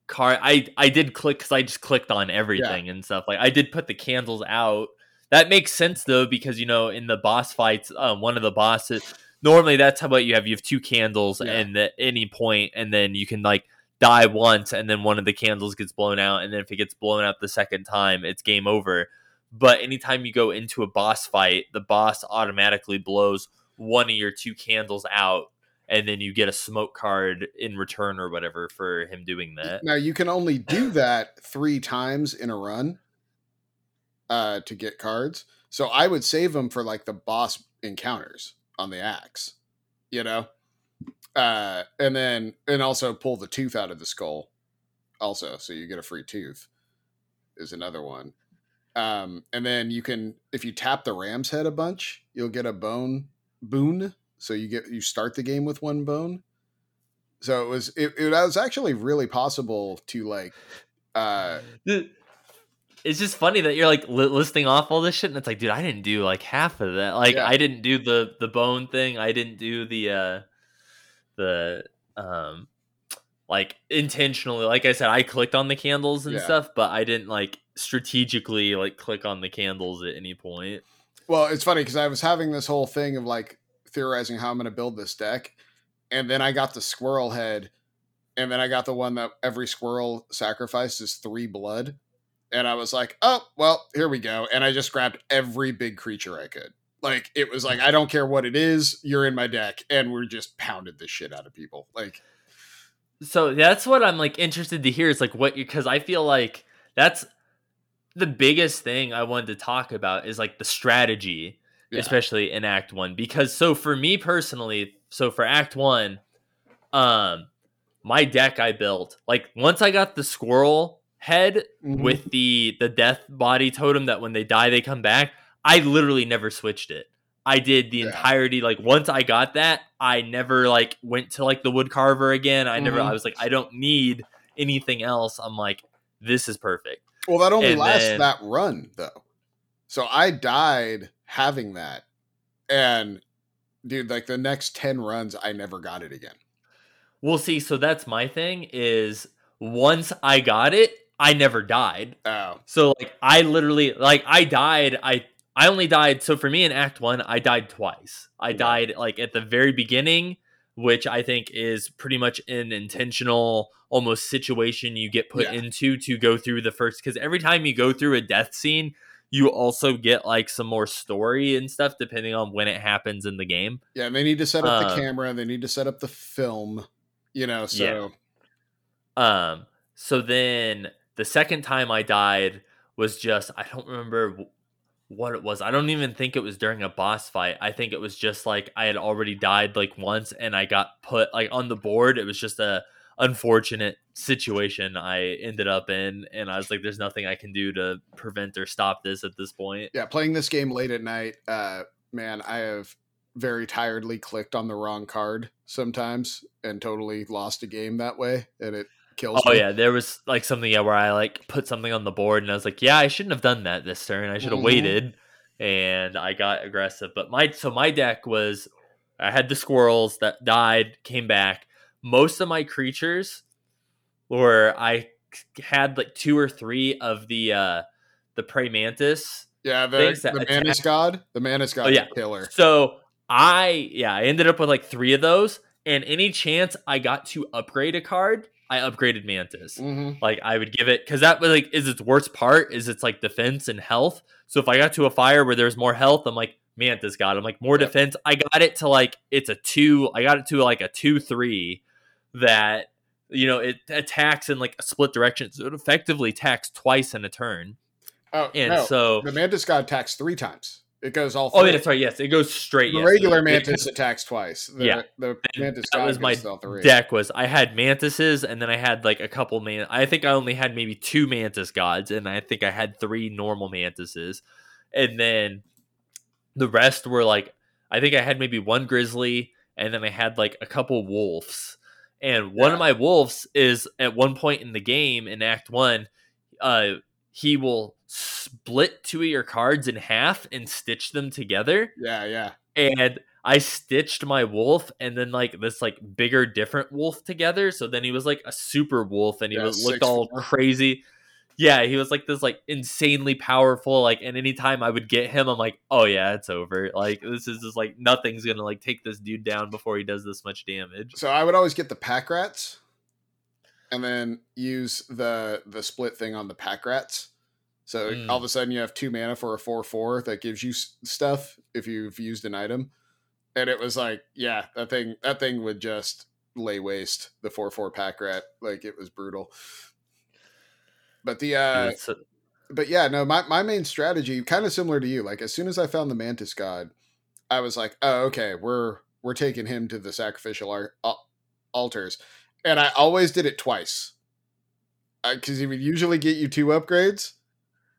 car. I I did click because I just clicked on everything and stuff. Like I did put the candles out. That makes sense though because you know in the boss fights, um, one of the bosses normally that's how about you have you have two candles Yeah. and at any point, and then you can like die once, and then one of the candles gets blown out, and then if it gets blown out the second time, it's game over. but anytime you go into a boss fight, the boss automatically blows one of your two candles out and then you get a smoke card in return or whatever for him doing that. Now you can only do that three times in a run uh, to get cards. So I would save them for like the boss encounters on the axe, you know, uh, and then and also pull the tooth out of the skull, also, so you get a free tooth. Is another one, um, and then you can if you tap the ram's head a bunch, you'll get a bone boon. So you get you start the game with one bone. So it was it, it was actually really possible to like uh it's just funny that you're like li- listing off all this shit and it's like dude i didn't do like half of that like Yeah. i didn't do the the bone thing i didn't do the uh the um like intentionally like i said i clicked on the candles and Yeah. stuff but i didn't like strategically like click on the candles at any point well it's funny because i was having this whole thing of like theorizing how i'm going to build this deck and then i got the squirrel head and then i got the one that every squirrel sacrifices three blood and i was like oh well here we go and i just grabbed every big creature i could like it was like i don't care what it is you're in my deck and we're just pounded the shit out of people like so that's what i'm like interested to hear is like what you because i feel like that's the biggest thing i wanted to talk about is like the strategy Yeah. especially in act one because so for me personally so for act one um my deck i built like once i got the squirrel head Mhm. with the the death body totem that when they die they come back i literally never switched it i did the Yeah. entirety like once i got that i never like went to like the wood carver again i never Mhm. i was like i don't need anything else i'm like this is perfect Well, that only And lasts then- that run though. So I died having that, and dude, like the next ten runs, I never got it again. We'll see, so that's my thing is once I got it, I never died. Oh, So like I literally like I died, I I only died so for me in act 1, I died twice. I Yeah. died like at the very beginning, which I think is pretty much an intentional almost situation you get put Yeah. into to go through the first cuz every time you go through a death scene, you also get like some more story and stuff depending on when it happens in the game. yeah. And they need to set up Uh, the camera. They need to set up the film. You know, so Um, so then the second time I died was just I don't remember what it was. I don't even think it was during a boss fight. I think it was just like I had already died like once and I got put like on the board. It was just a unfortunate situation I ended up in and I was like there's nothing I can do to prevent or stop this at this point. yeah, playing this game late at night, uh, man, I have very tiredly clicked on the wrong card sometimes and totally lost a game that way, and it kills. Oh me. yeah, there was like something yeah, where I like put something on the board and I was like, yeah, I shouldn't have done that this turn. I should have Mhm. waited, and I got aggressive. But my so my deck was I had the squirrels that died, came back. Most of my creatures were I had like two or three of the uh the prey mantis. yeah. The, the attack- God, the Mantis God, Oh, yeah. killer. So I yeah, I ended up with like three of those, and any chance I got to upgrade a card, I upgraded mantis. hmm Like I would give it because that was like is its worst part is its like defense and health. So if I got to a fire where there's more health, I'm like, Mantis got. it. I'm like more Yep. defense. I got it to like it's a two. I got it to like a two three that you know it attacks in like a split direction. So it effectively attacks twice in a turn. Oh And no, so the Mantis God attacks three times. It goes all. oh three. yeah, that's right. Yes, it goes straight. The yes. regular Mantis attacks twice. The, Yeah. the Mantis that was my goes all three. deck was I had mantises and then I had like a couple man I think I only had maybe two mantis gods and I think I had three normal mantises and then the rest were like I think I had maybe one grizzly and then I had like a couple wolves and one of my wolves is at one point in the game in act 1 uh he will split two of your cards in half and stitch them together Yeah, yeah. and I stitched my wolf and then like this like bigger different wolf together. So then he was like a super wolf and he Yeah, was looked all four. crazy. Yeah, he was like this like insanely powerful. Like, and anytime I would get him, I'm like, oh yeah, it's over. Like this is just like nothing's gonna like take this dude down before he does this much damage. So I would always get the pack rats, and then use the the split thing on the pack rats, So Mm. all of a sudden you have two mana for a four four that gives you stuff if you've used an item, and it was like, yeah, that thing that thing would just lay waste the four four pack rat. Like it was brutal. But the uh, so- but yeah, no, my, my main strategy, kind of similar to you. Like as soon as I found the Mantis God, I was like, oh, okay, we're we're taking him to the sacrificial ar- al- altars, and I always did it twice because he would usually get you two upgrades,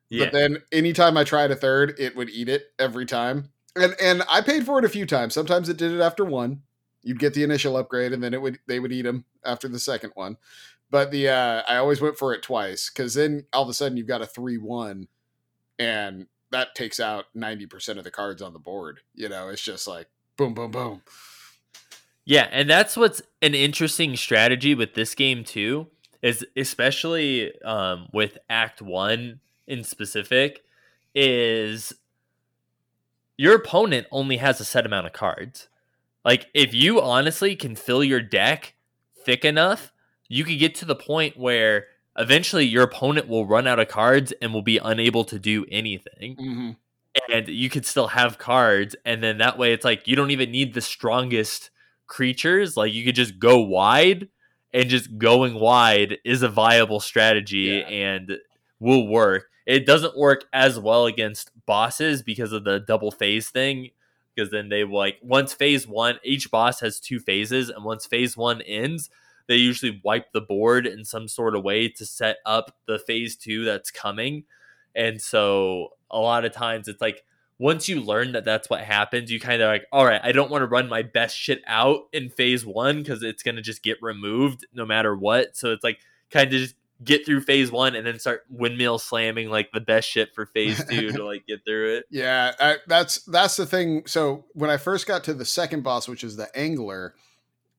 yeah. but then anytime I tried a third, it would eat it every time, and and I paid for it a few times. Sometimes it did it after one. You'd get the initial upgrade, and then it would they would eat him after the second one. But the uh, I always went for it twice because then all of a sudden you've got a three one, and that takes out ninety percent of the cards on the board. You know, it's just like boom, boom, boom. Yeah, and that's what's an interesting strategy with this game too, is especially um, with Act One in specific, is your opponent only has a set amount of cards. Like if you honestly can fill your deck thick enough, you could get to the point where eventually your opponent will run out of cards and will be unable to do anything Mm-hmm. and you could still have cards and then that way it's like you don't even need the strongest creatures like you could just go wide and just going wide is a viable strategy Yeah. and will work it doesn't work as well against bosses because of the double phase thing because then they like once phase one each boss has two phases and once phase one ends they usually wipe the board in some sort of way to set up the phase two that's coming and so a lot of times it's like once you learn that that's what happens, you kind of like, all right, I don't want to run my best shit out in phase one because it's going to just get removed no matter what. So it's like kind of just get through phase one and then start windmill slamming like the best shit for phase two to like get through it. Yeah, I, that's that's the thing. So when I first got to the second boss, which is the angler,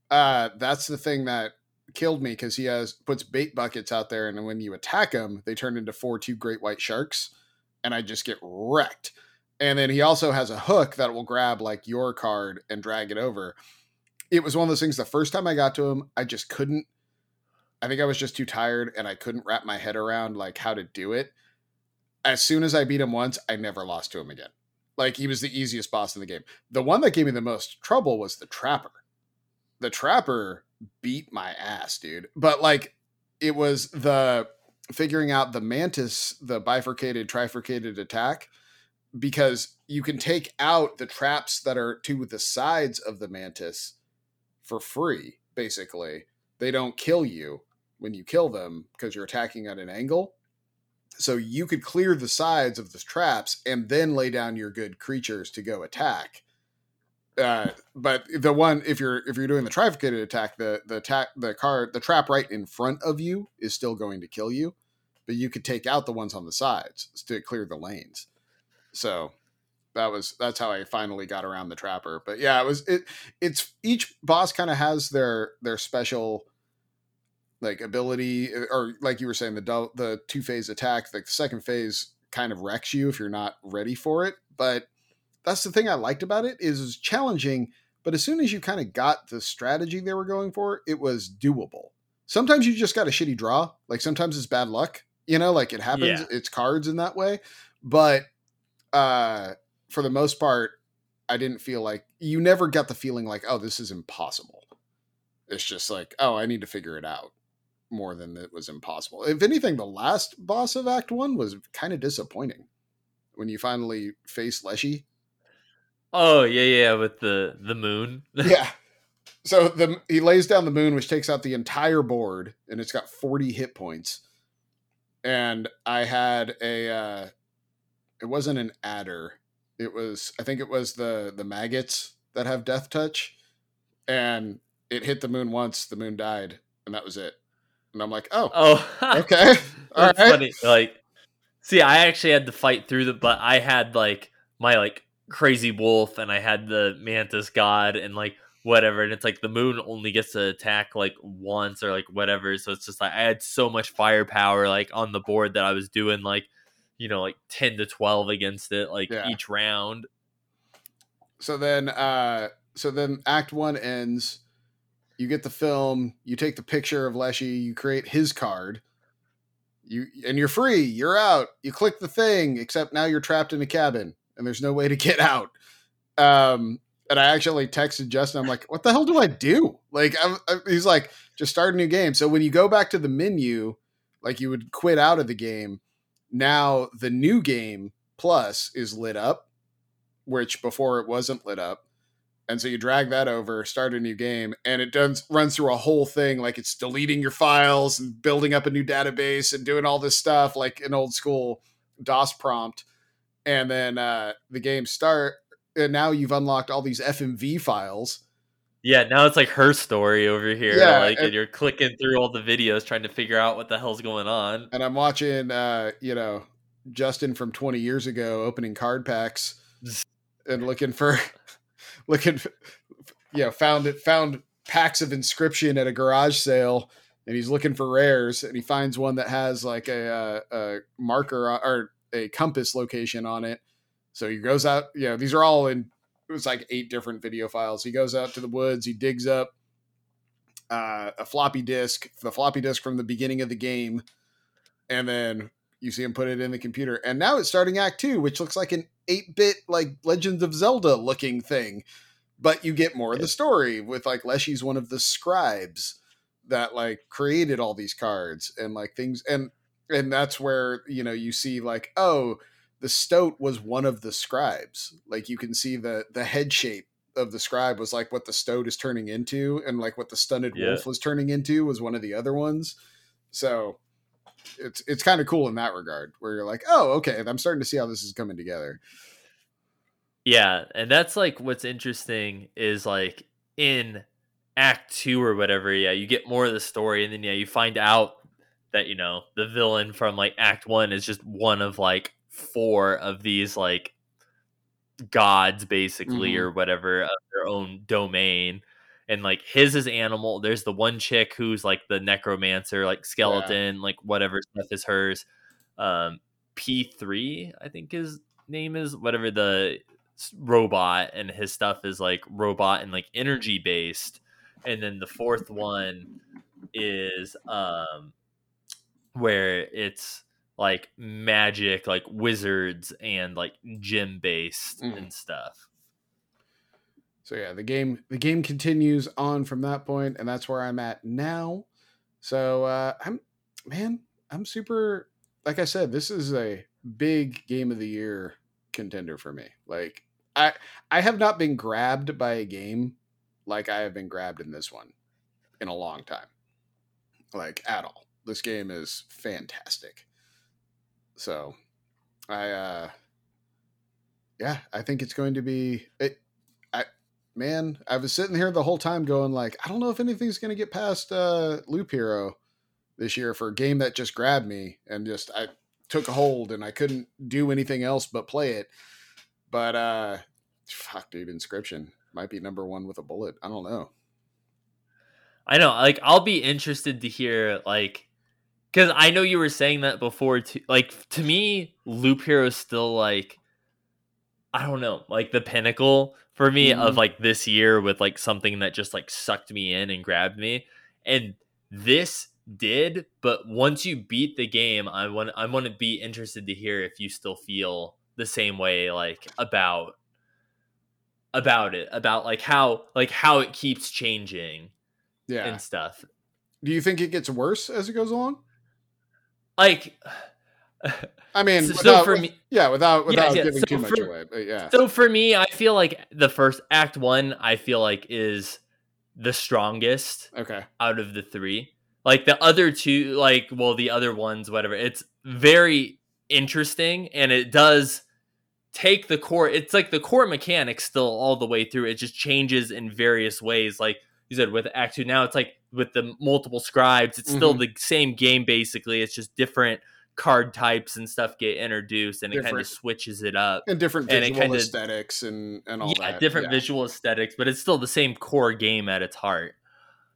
uh, that's the thing that killed me because he has puts bait buckets out there, and when you attack him, they turn into four two great white sharks, and I just get wrecked. And then he also has a hook that will grab like your card and drag it over. It was one of those things. The first time I got to him, I just couldn't. I think I was just too tired, and I couldn't wrap my head around like how to do it. As soon as I beat him once, I never lost to him again. Like he was the easiest boss in the game. The one that gave me the most trouble was the trapper. The trapper beat my ass, dude. But like it was the figuring out the mantis, the bifurcated, trifurcated attack, because you can take out the traps that are to the sides of the mantis for free, basically. They don't kill you when you kill them because you're attacking at an angle. So you could clear the sides of the traps and then lay down your good creatures to go attack. Uh, but the one if you're if you're doing the trifurcated attack, the the attack the card the trap right in front of you is still going to kill you, but you could take out the ones on the sides to clear the lanes. So that was that's how I finally got around the trapper. But yeah, it was it it's each boss kind of has their their special like ability eh, or like you were saying the dou- the two phase attack the second phase kind of wrecks you if you're not ready for it but that's the thing i liked about it is it was challenging but as soon as you kind of got the strategy they were going for it was doable sometimes you just got a shitty draw like sometimes it's bad luck you know like it happens Yeah. it's cards in that way but uh for the most part i didn't feel like you never got the feeling like oh this is impossible it's just like oh i need to figure it out more than it was impossible. If anything, the last boss of Act One was kind of disappointing when you finally face Leshy. Oh yeah, yeah, with the the moon. Yeah. So the he lays down the moon, which takes out the entire board, and it's got forty hit points. And I had a, uh, it wasn't an adder. It was, I think it was the the maggots that have death touch, and it hit the moon once. The moon died, and that was it. And I'm like, oh, oh, okay, all That's right. funny. Like, see, I actually had to fight through the, but I had like my like crazy wolf, and I had the mantis god, and like whatever. And it's like the moon only gets to attack like once or like whatever. So it's just like I had so much firepower like on the board that I was doing like, you know, like ten to twelve against it like Yeah. each round. so then uh so then act one ends you get the film you take the picture of leshy you create his card you and you're free. You're out. You click the thing, except now you're trapped in a cabin and there's no way to get out. Um, and I actually texted Justin. I'm like, "What the hell do I do?" Like, I'm, I, he's like, "Just start a new game." So when you go back to the menu, like you would quit out of the game, now the new game plus is lit up, which before it wasn't lit up. And so you drag that over, start a new game, and it does runs through a whole thing like it's deleting your files and building up a new database and doing all this stuff like an old school DOS prompt. And then uh, the game start, and now you've unlocked all these FMV files. Yeah, now it's like her story over here. Yeah, like, and, and- you're clicking through all the videos trying to figure out what the hell's going on. And I'm watching, uh, you know, Justin from 20 years ago opening card packs and looking for, looking, for, you know, found it, found packs of inscryption at a garage sale and he's looking for rares and he finds one that has like a, uh, a marker or a compass location on it. So he goes out, you know, these are all in, it was like eight different video files. He goes out to the woods, he digs up uh, a floppy disk, the floppy disk from the beginning of the game, and then you see him put it in the computer. And now it's starting Act Two, which looks like an eight-bit like Legends of Zelda looking thing, but you get more of the story with like Leshy's one of the scribes that like created all these cards and like things and and that's where you know you see like oh the stoat was one of the scribes. Like you can see the the head shape of the scribe was like what the stoat is turning into and like what the stunted Yeah. wolf was turning into was one of the other ones. So it's it's kind of cool in that regard where you're like oh okay i'm starting to see how this is coming together. Yeah, and that's like what's interesting is like in act 2 or whatever, yeah, you get more of the story and then yeah, you find out that you know, the villain from like act 1 is just one of like four of these like gods basically Mhm. or whatever of their own domain. And like his is animal. There's the one chick who's like the necromancer, like skeleton, like whatever stuff is hers. Um P3, I think his name is whatever the robot and his stuff is like robot and like energy based and then the fourth one is um where it's like magic like wizards and like gym based Mm. and stuff So yeah, the game the game continues on from that point, and that's where I'm at now. So uh, I'm man, I'm super. Like I said, this is a big game of the year contender for me. Like I I have not been grabbed by a game like I have been grabbed in this one in a long time, like at all. This game is fantastic. So I uh yeah, I think it's going to be it I, man, I was sitting here the whole time going like, I don't know if anything's going to get past uh, Loop Hero this year for a game that just grabbed me and just I took a hold and I couldn't do anything else but play it. But uh, fuck, dude, Inscryption might be number one with a bullet. I don't know. i know like i'll be interested to hear like because i know you were saying that before too like to me loop hero is still like i don't know like the pinnacle for me Mhm. of like this year with like something that just like sucked me in and grabbed me and this did but once you beat the game i want i want to be interested to hear if you still feel the same way like about about it about like how like how it keeps changing Yeah. and stuff do you think it gets worse as it goes along? Like I mean, so, without, for me yeah, without without yeah, giving so too much away. But yeah, so for me i feel like the first act one i feel like is the strongest okay, out of the three. Like the other two like well the other ones whatever it's very interesting and it does take the core it's like the core mechanics still all the way through. It just changes in various ways. Like you said with act two now it's like with the multiple scribes it's still Mhm. the same game basically it's just different card types and stuff get introduced and it kind of switches it up and different And it visual kinda- aesthetics and and all that. yeah, that. different yeah. visual aesthetics, but it's still the same core game at its heart.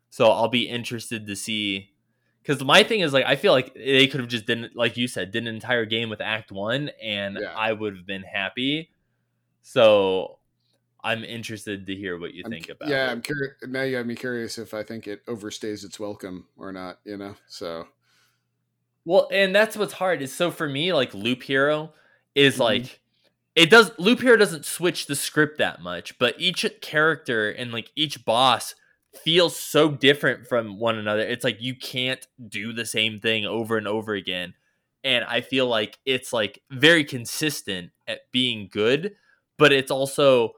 So I'll be interested to see because my thing is like I feel like they could have just didn't like you said did an entire game with Act One and Yeah. I would have been happy. So I'm interested to hear what you I'm think about yeah, it. I'm curious. Now you have me curious if I think it overstays its welcome or not. You know, so Well, and that's what's hard is so for me, like Loop Hero is Mhm. like it does Loop Hero doesn't switch the script that much, but each character and like each boss feels so different from one another. It's like you can't do the same thing over and over again. And I feel like it's like very consistent at being good, but it's also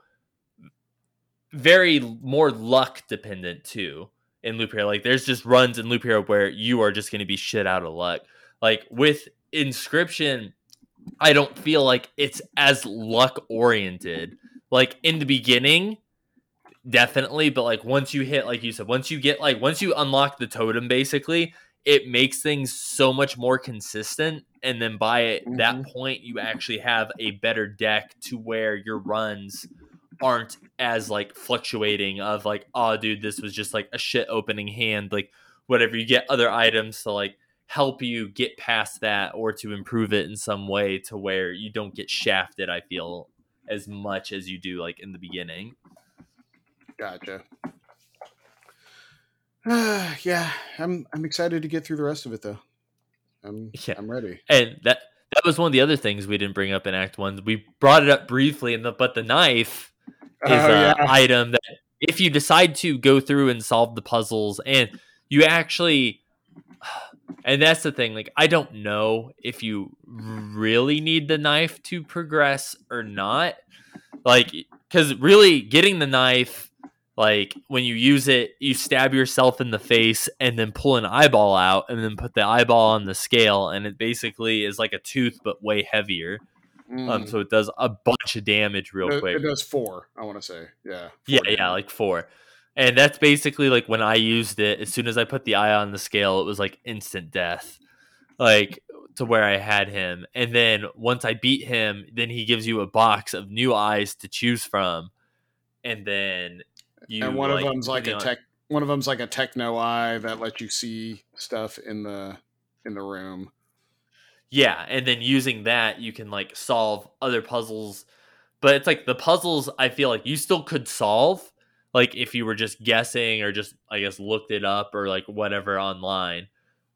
very more luck dependent too in Loop Hero. Like there's just runs in Loop Hero where you are just going to be shit out of luck. Like with Inscryption, I don't feel like it's as luck oriented. Like in the beginning, definitely, but like once you hit, like you said, once you get like once you unlock the totem, basically, it makes things so much more consistent. And then by that mm-hmm. point, you actually have a better deck to where your runs aren't as like fluctuating of like, oh dude, this was just like a shit opening hand, like whatever. You get other items to like help you get past that or to improve it in some way to where you don't get shafted, I feel, as much as you do like in the beginning. Gotcha. Uh, yeah, I'm I'm excited to get through the rest of it though. I'm Yeah. I'm ready. And that that was one of the other things we didn't bring up in Act One. We brought it up briefly, in the but the knife is Oh, an yeah. item that if you decide to go through and solve the puzzles, and you actually, and that's the thing. Like I don't know if you really need the knife to progress or not. Like because really getting the knife like when you use it you stab yourself in the face and then pull an eyeball out and then put the eyeball on the scale and it basically is like a tooth but way heavier um Mm. so it does a bunch of damage real it, quick it does four. I want to say, yeah, yeah four yeah damage. like four and that's basically like when i used it as soon as i put the eye on the scale it was like instant death like to where i had him and then once i beat him then he gives you a box of new eyes to choose from and then you and one like, of them's like a on- tech. One of them's like a techno eye that lets you see stuff in the in the room. Yeah, and then using that, you can like solve other puzzles. But it's like the puzzles I feel like you still could solve, like if you were just guessing or just, I guess, looked it up or like whatever online.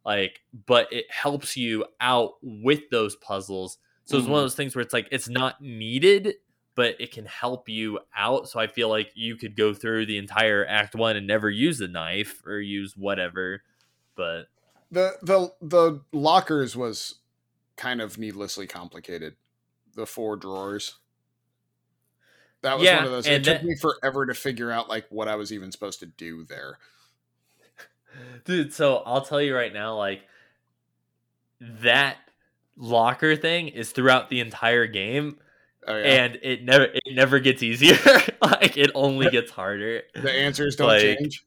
Like, but it helps you out with those puzzles. So it's one of mm. those things where it's like it's not needed, but it can help you out. So I feel like you could go through the entire act one and never use the knife or use whatever. But The the the lockers was kind of needlessly complicated. The four drawers. That was Yeah, one of those. It took that- me forever to figure out like what I was even supposed to do there. dude so i'll tell you right now like that locker thing is throughout the entire game Oh yeah. and it never it never gets easier like it only gets harder the answers don't like, change.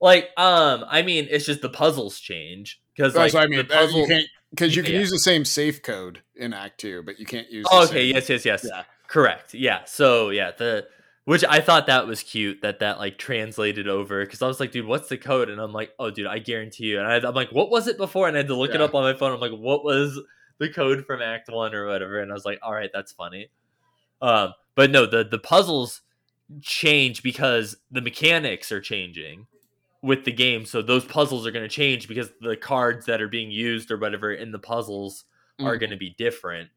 like um i mean it's just the puzzles change because like I mean. the puzzle you can't because you can Yeah. use the same safe code in Act Two, but you can't use. oh, okay same- yes yes yes. Yeah. correct yeah. So yeah the which i thought that was cute that that like translated over because i was like dude what's the code? And i'm like oh dude i guarantee you. And I, i'm like what was it before? And i had to look it up on my phone. I'm like what was the code from act one or whatever? And i was like all right that's funny. Um but no the the puzzles change because the mechanics are changing with the game so those puzzles are going to change because the cards that are being used or whatever in the puzzles are Mhm. going to be different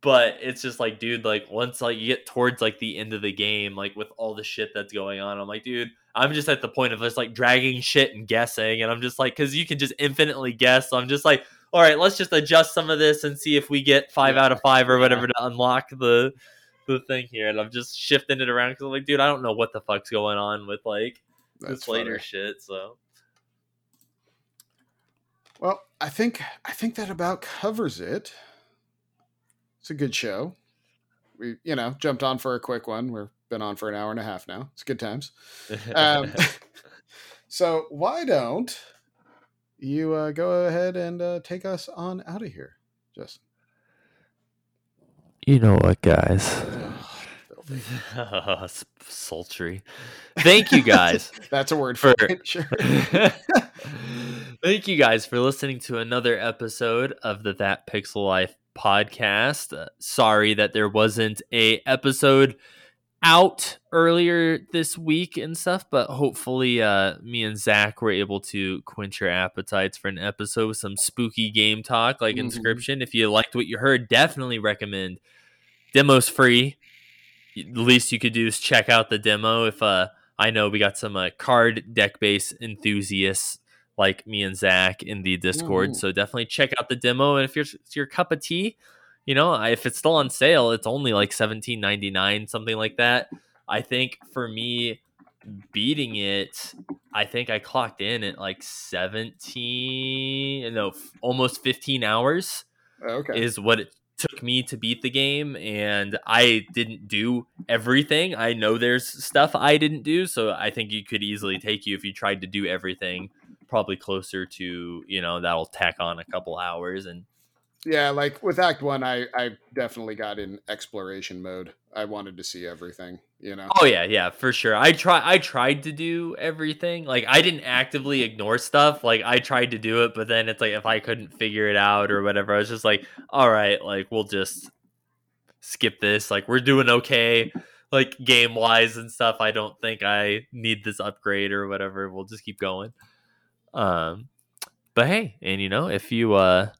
but it's just like dude like once like you get towards like the end of the game like with all the shit that's going on i'm like dude i'm just at the point of just like dragging shit and guessing and i'm just like because you can just infinitely guess so i'm just like all right let's just adjust some of this and see if we get five Yeah. out of five or Yeah. whatever to unlock the the thing here and i'm just shifting it around because i'm like dude i don't know what the fuck's going on with like That's this later funny. shit so Well, I think I think that about covers it. It's a good show. We, you know, jumped on for a quick one. We've been on for an hour and a half now. It's good times. Um, so why don't you uh, go ahead and uh, take us on out of here, Justin? you know what guys Sultry. Thank you guys. That's a word for, For- it. Sure. Thank you guys for listening to another episode of the That Pixel Life podcast. Uh, sorry that there wasn't a episode out earlier this week and stuff, but hopefully, uh, me and Zach were able to quench your appetites for an episode with some spooky game talk like Mhm. Inscryption. If you liked what you heard, definitely recommend. Demo's free. The least you could do is check out the demo. If uh, I know we got some uh, card deck base enthusiasts like me and Zach in the Discord, Mhm. so definitely check out the demo. And if you're, it's your cup of tea, you know, if it's still on sale, it's only like seventeen ninety nine, something like that. I think for me, beating it, I think I clocked in at like seventeen, no, f- almost fifteen hours Okay. is what it took me to beat the game and I didn't do everything. I know there's stuff I didn't do, so I think you could easily take you if you tried to do everything probably closer to, you know, that'll tack on a couple hours and yeah, like with Act One, I I definitely got in exploration mode. I wanted to see everything. You know. Oh yeah, yeah, for sure. I try I tried to do everything. Like I didn't actively ignore stuff. Like I tried to do it, but then it's like if I couldn't figure it out or whatever, I was just like, all right, like we'll just skip this. Like we're doing okay. Like game wise and stuff. I don't think I need this upgrade or whatever. We'll just keep going. Um but hey, and you know, if you uh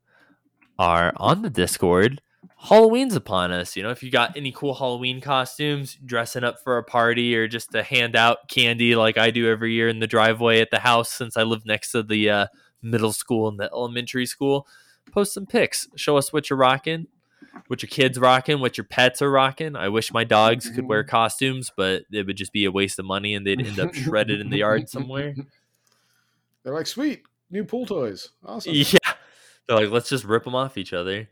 are on the Discord, Halloween's upon us. You know, if you got any cool Halloween costumes, dressing up for a party, or just to hand out candy like I do every year in the driveway at the house since I live next to the uh, middle school and the elementary school, post some pics. Show us what you're rocking, what your kids rocking, what your pets are rocking. I wish my dogs could wear costumes, but it would just be a waste of money and they'd end up shredded in the yard somewhere. They're like, sweet new pool toys. Awesome. Yeah. They're like, let's just rip them off each other.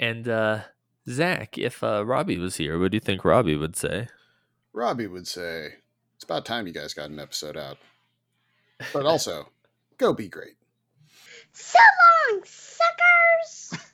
And uh Zach, if uh Robbie was here, what do you think Robbie would say? Robbie would say, "It's about time you guys got an episode out." But also, go be great. So long, suckers!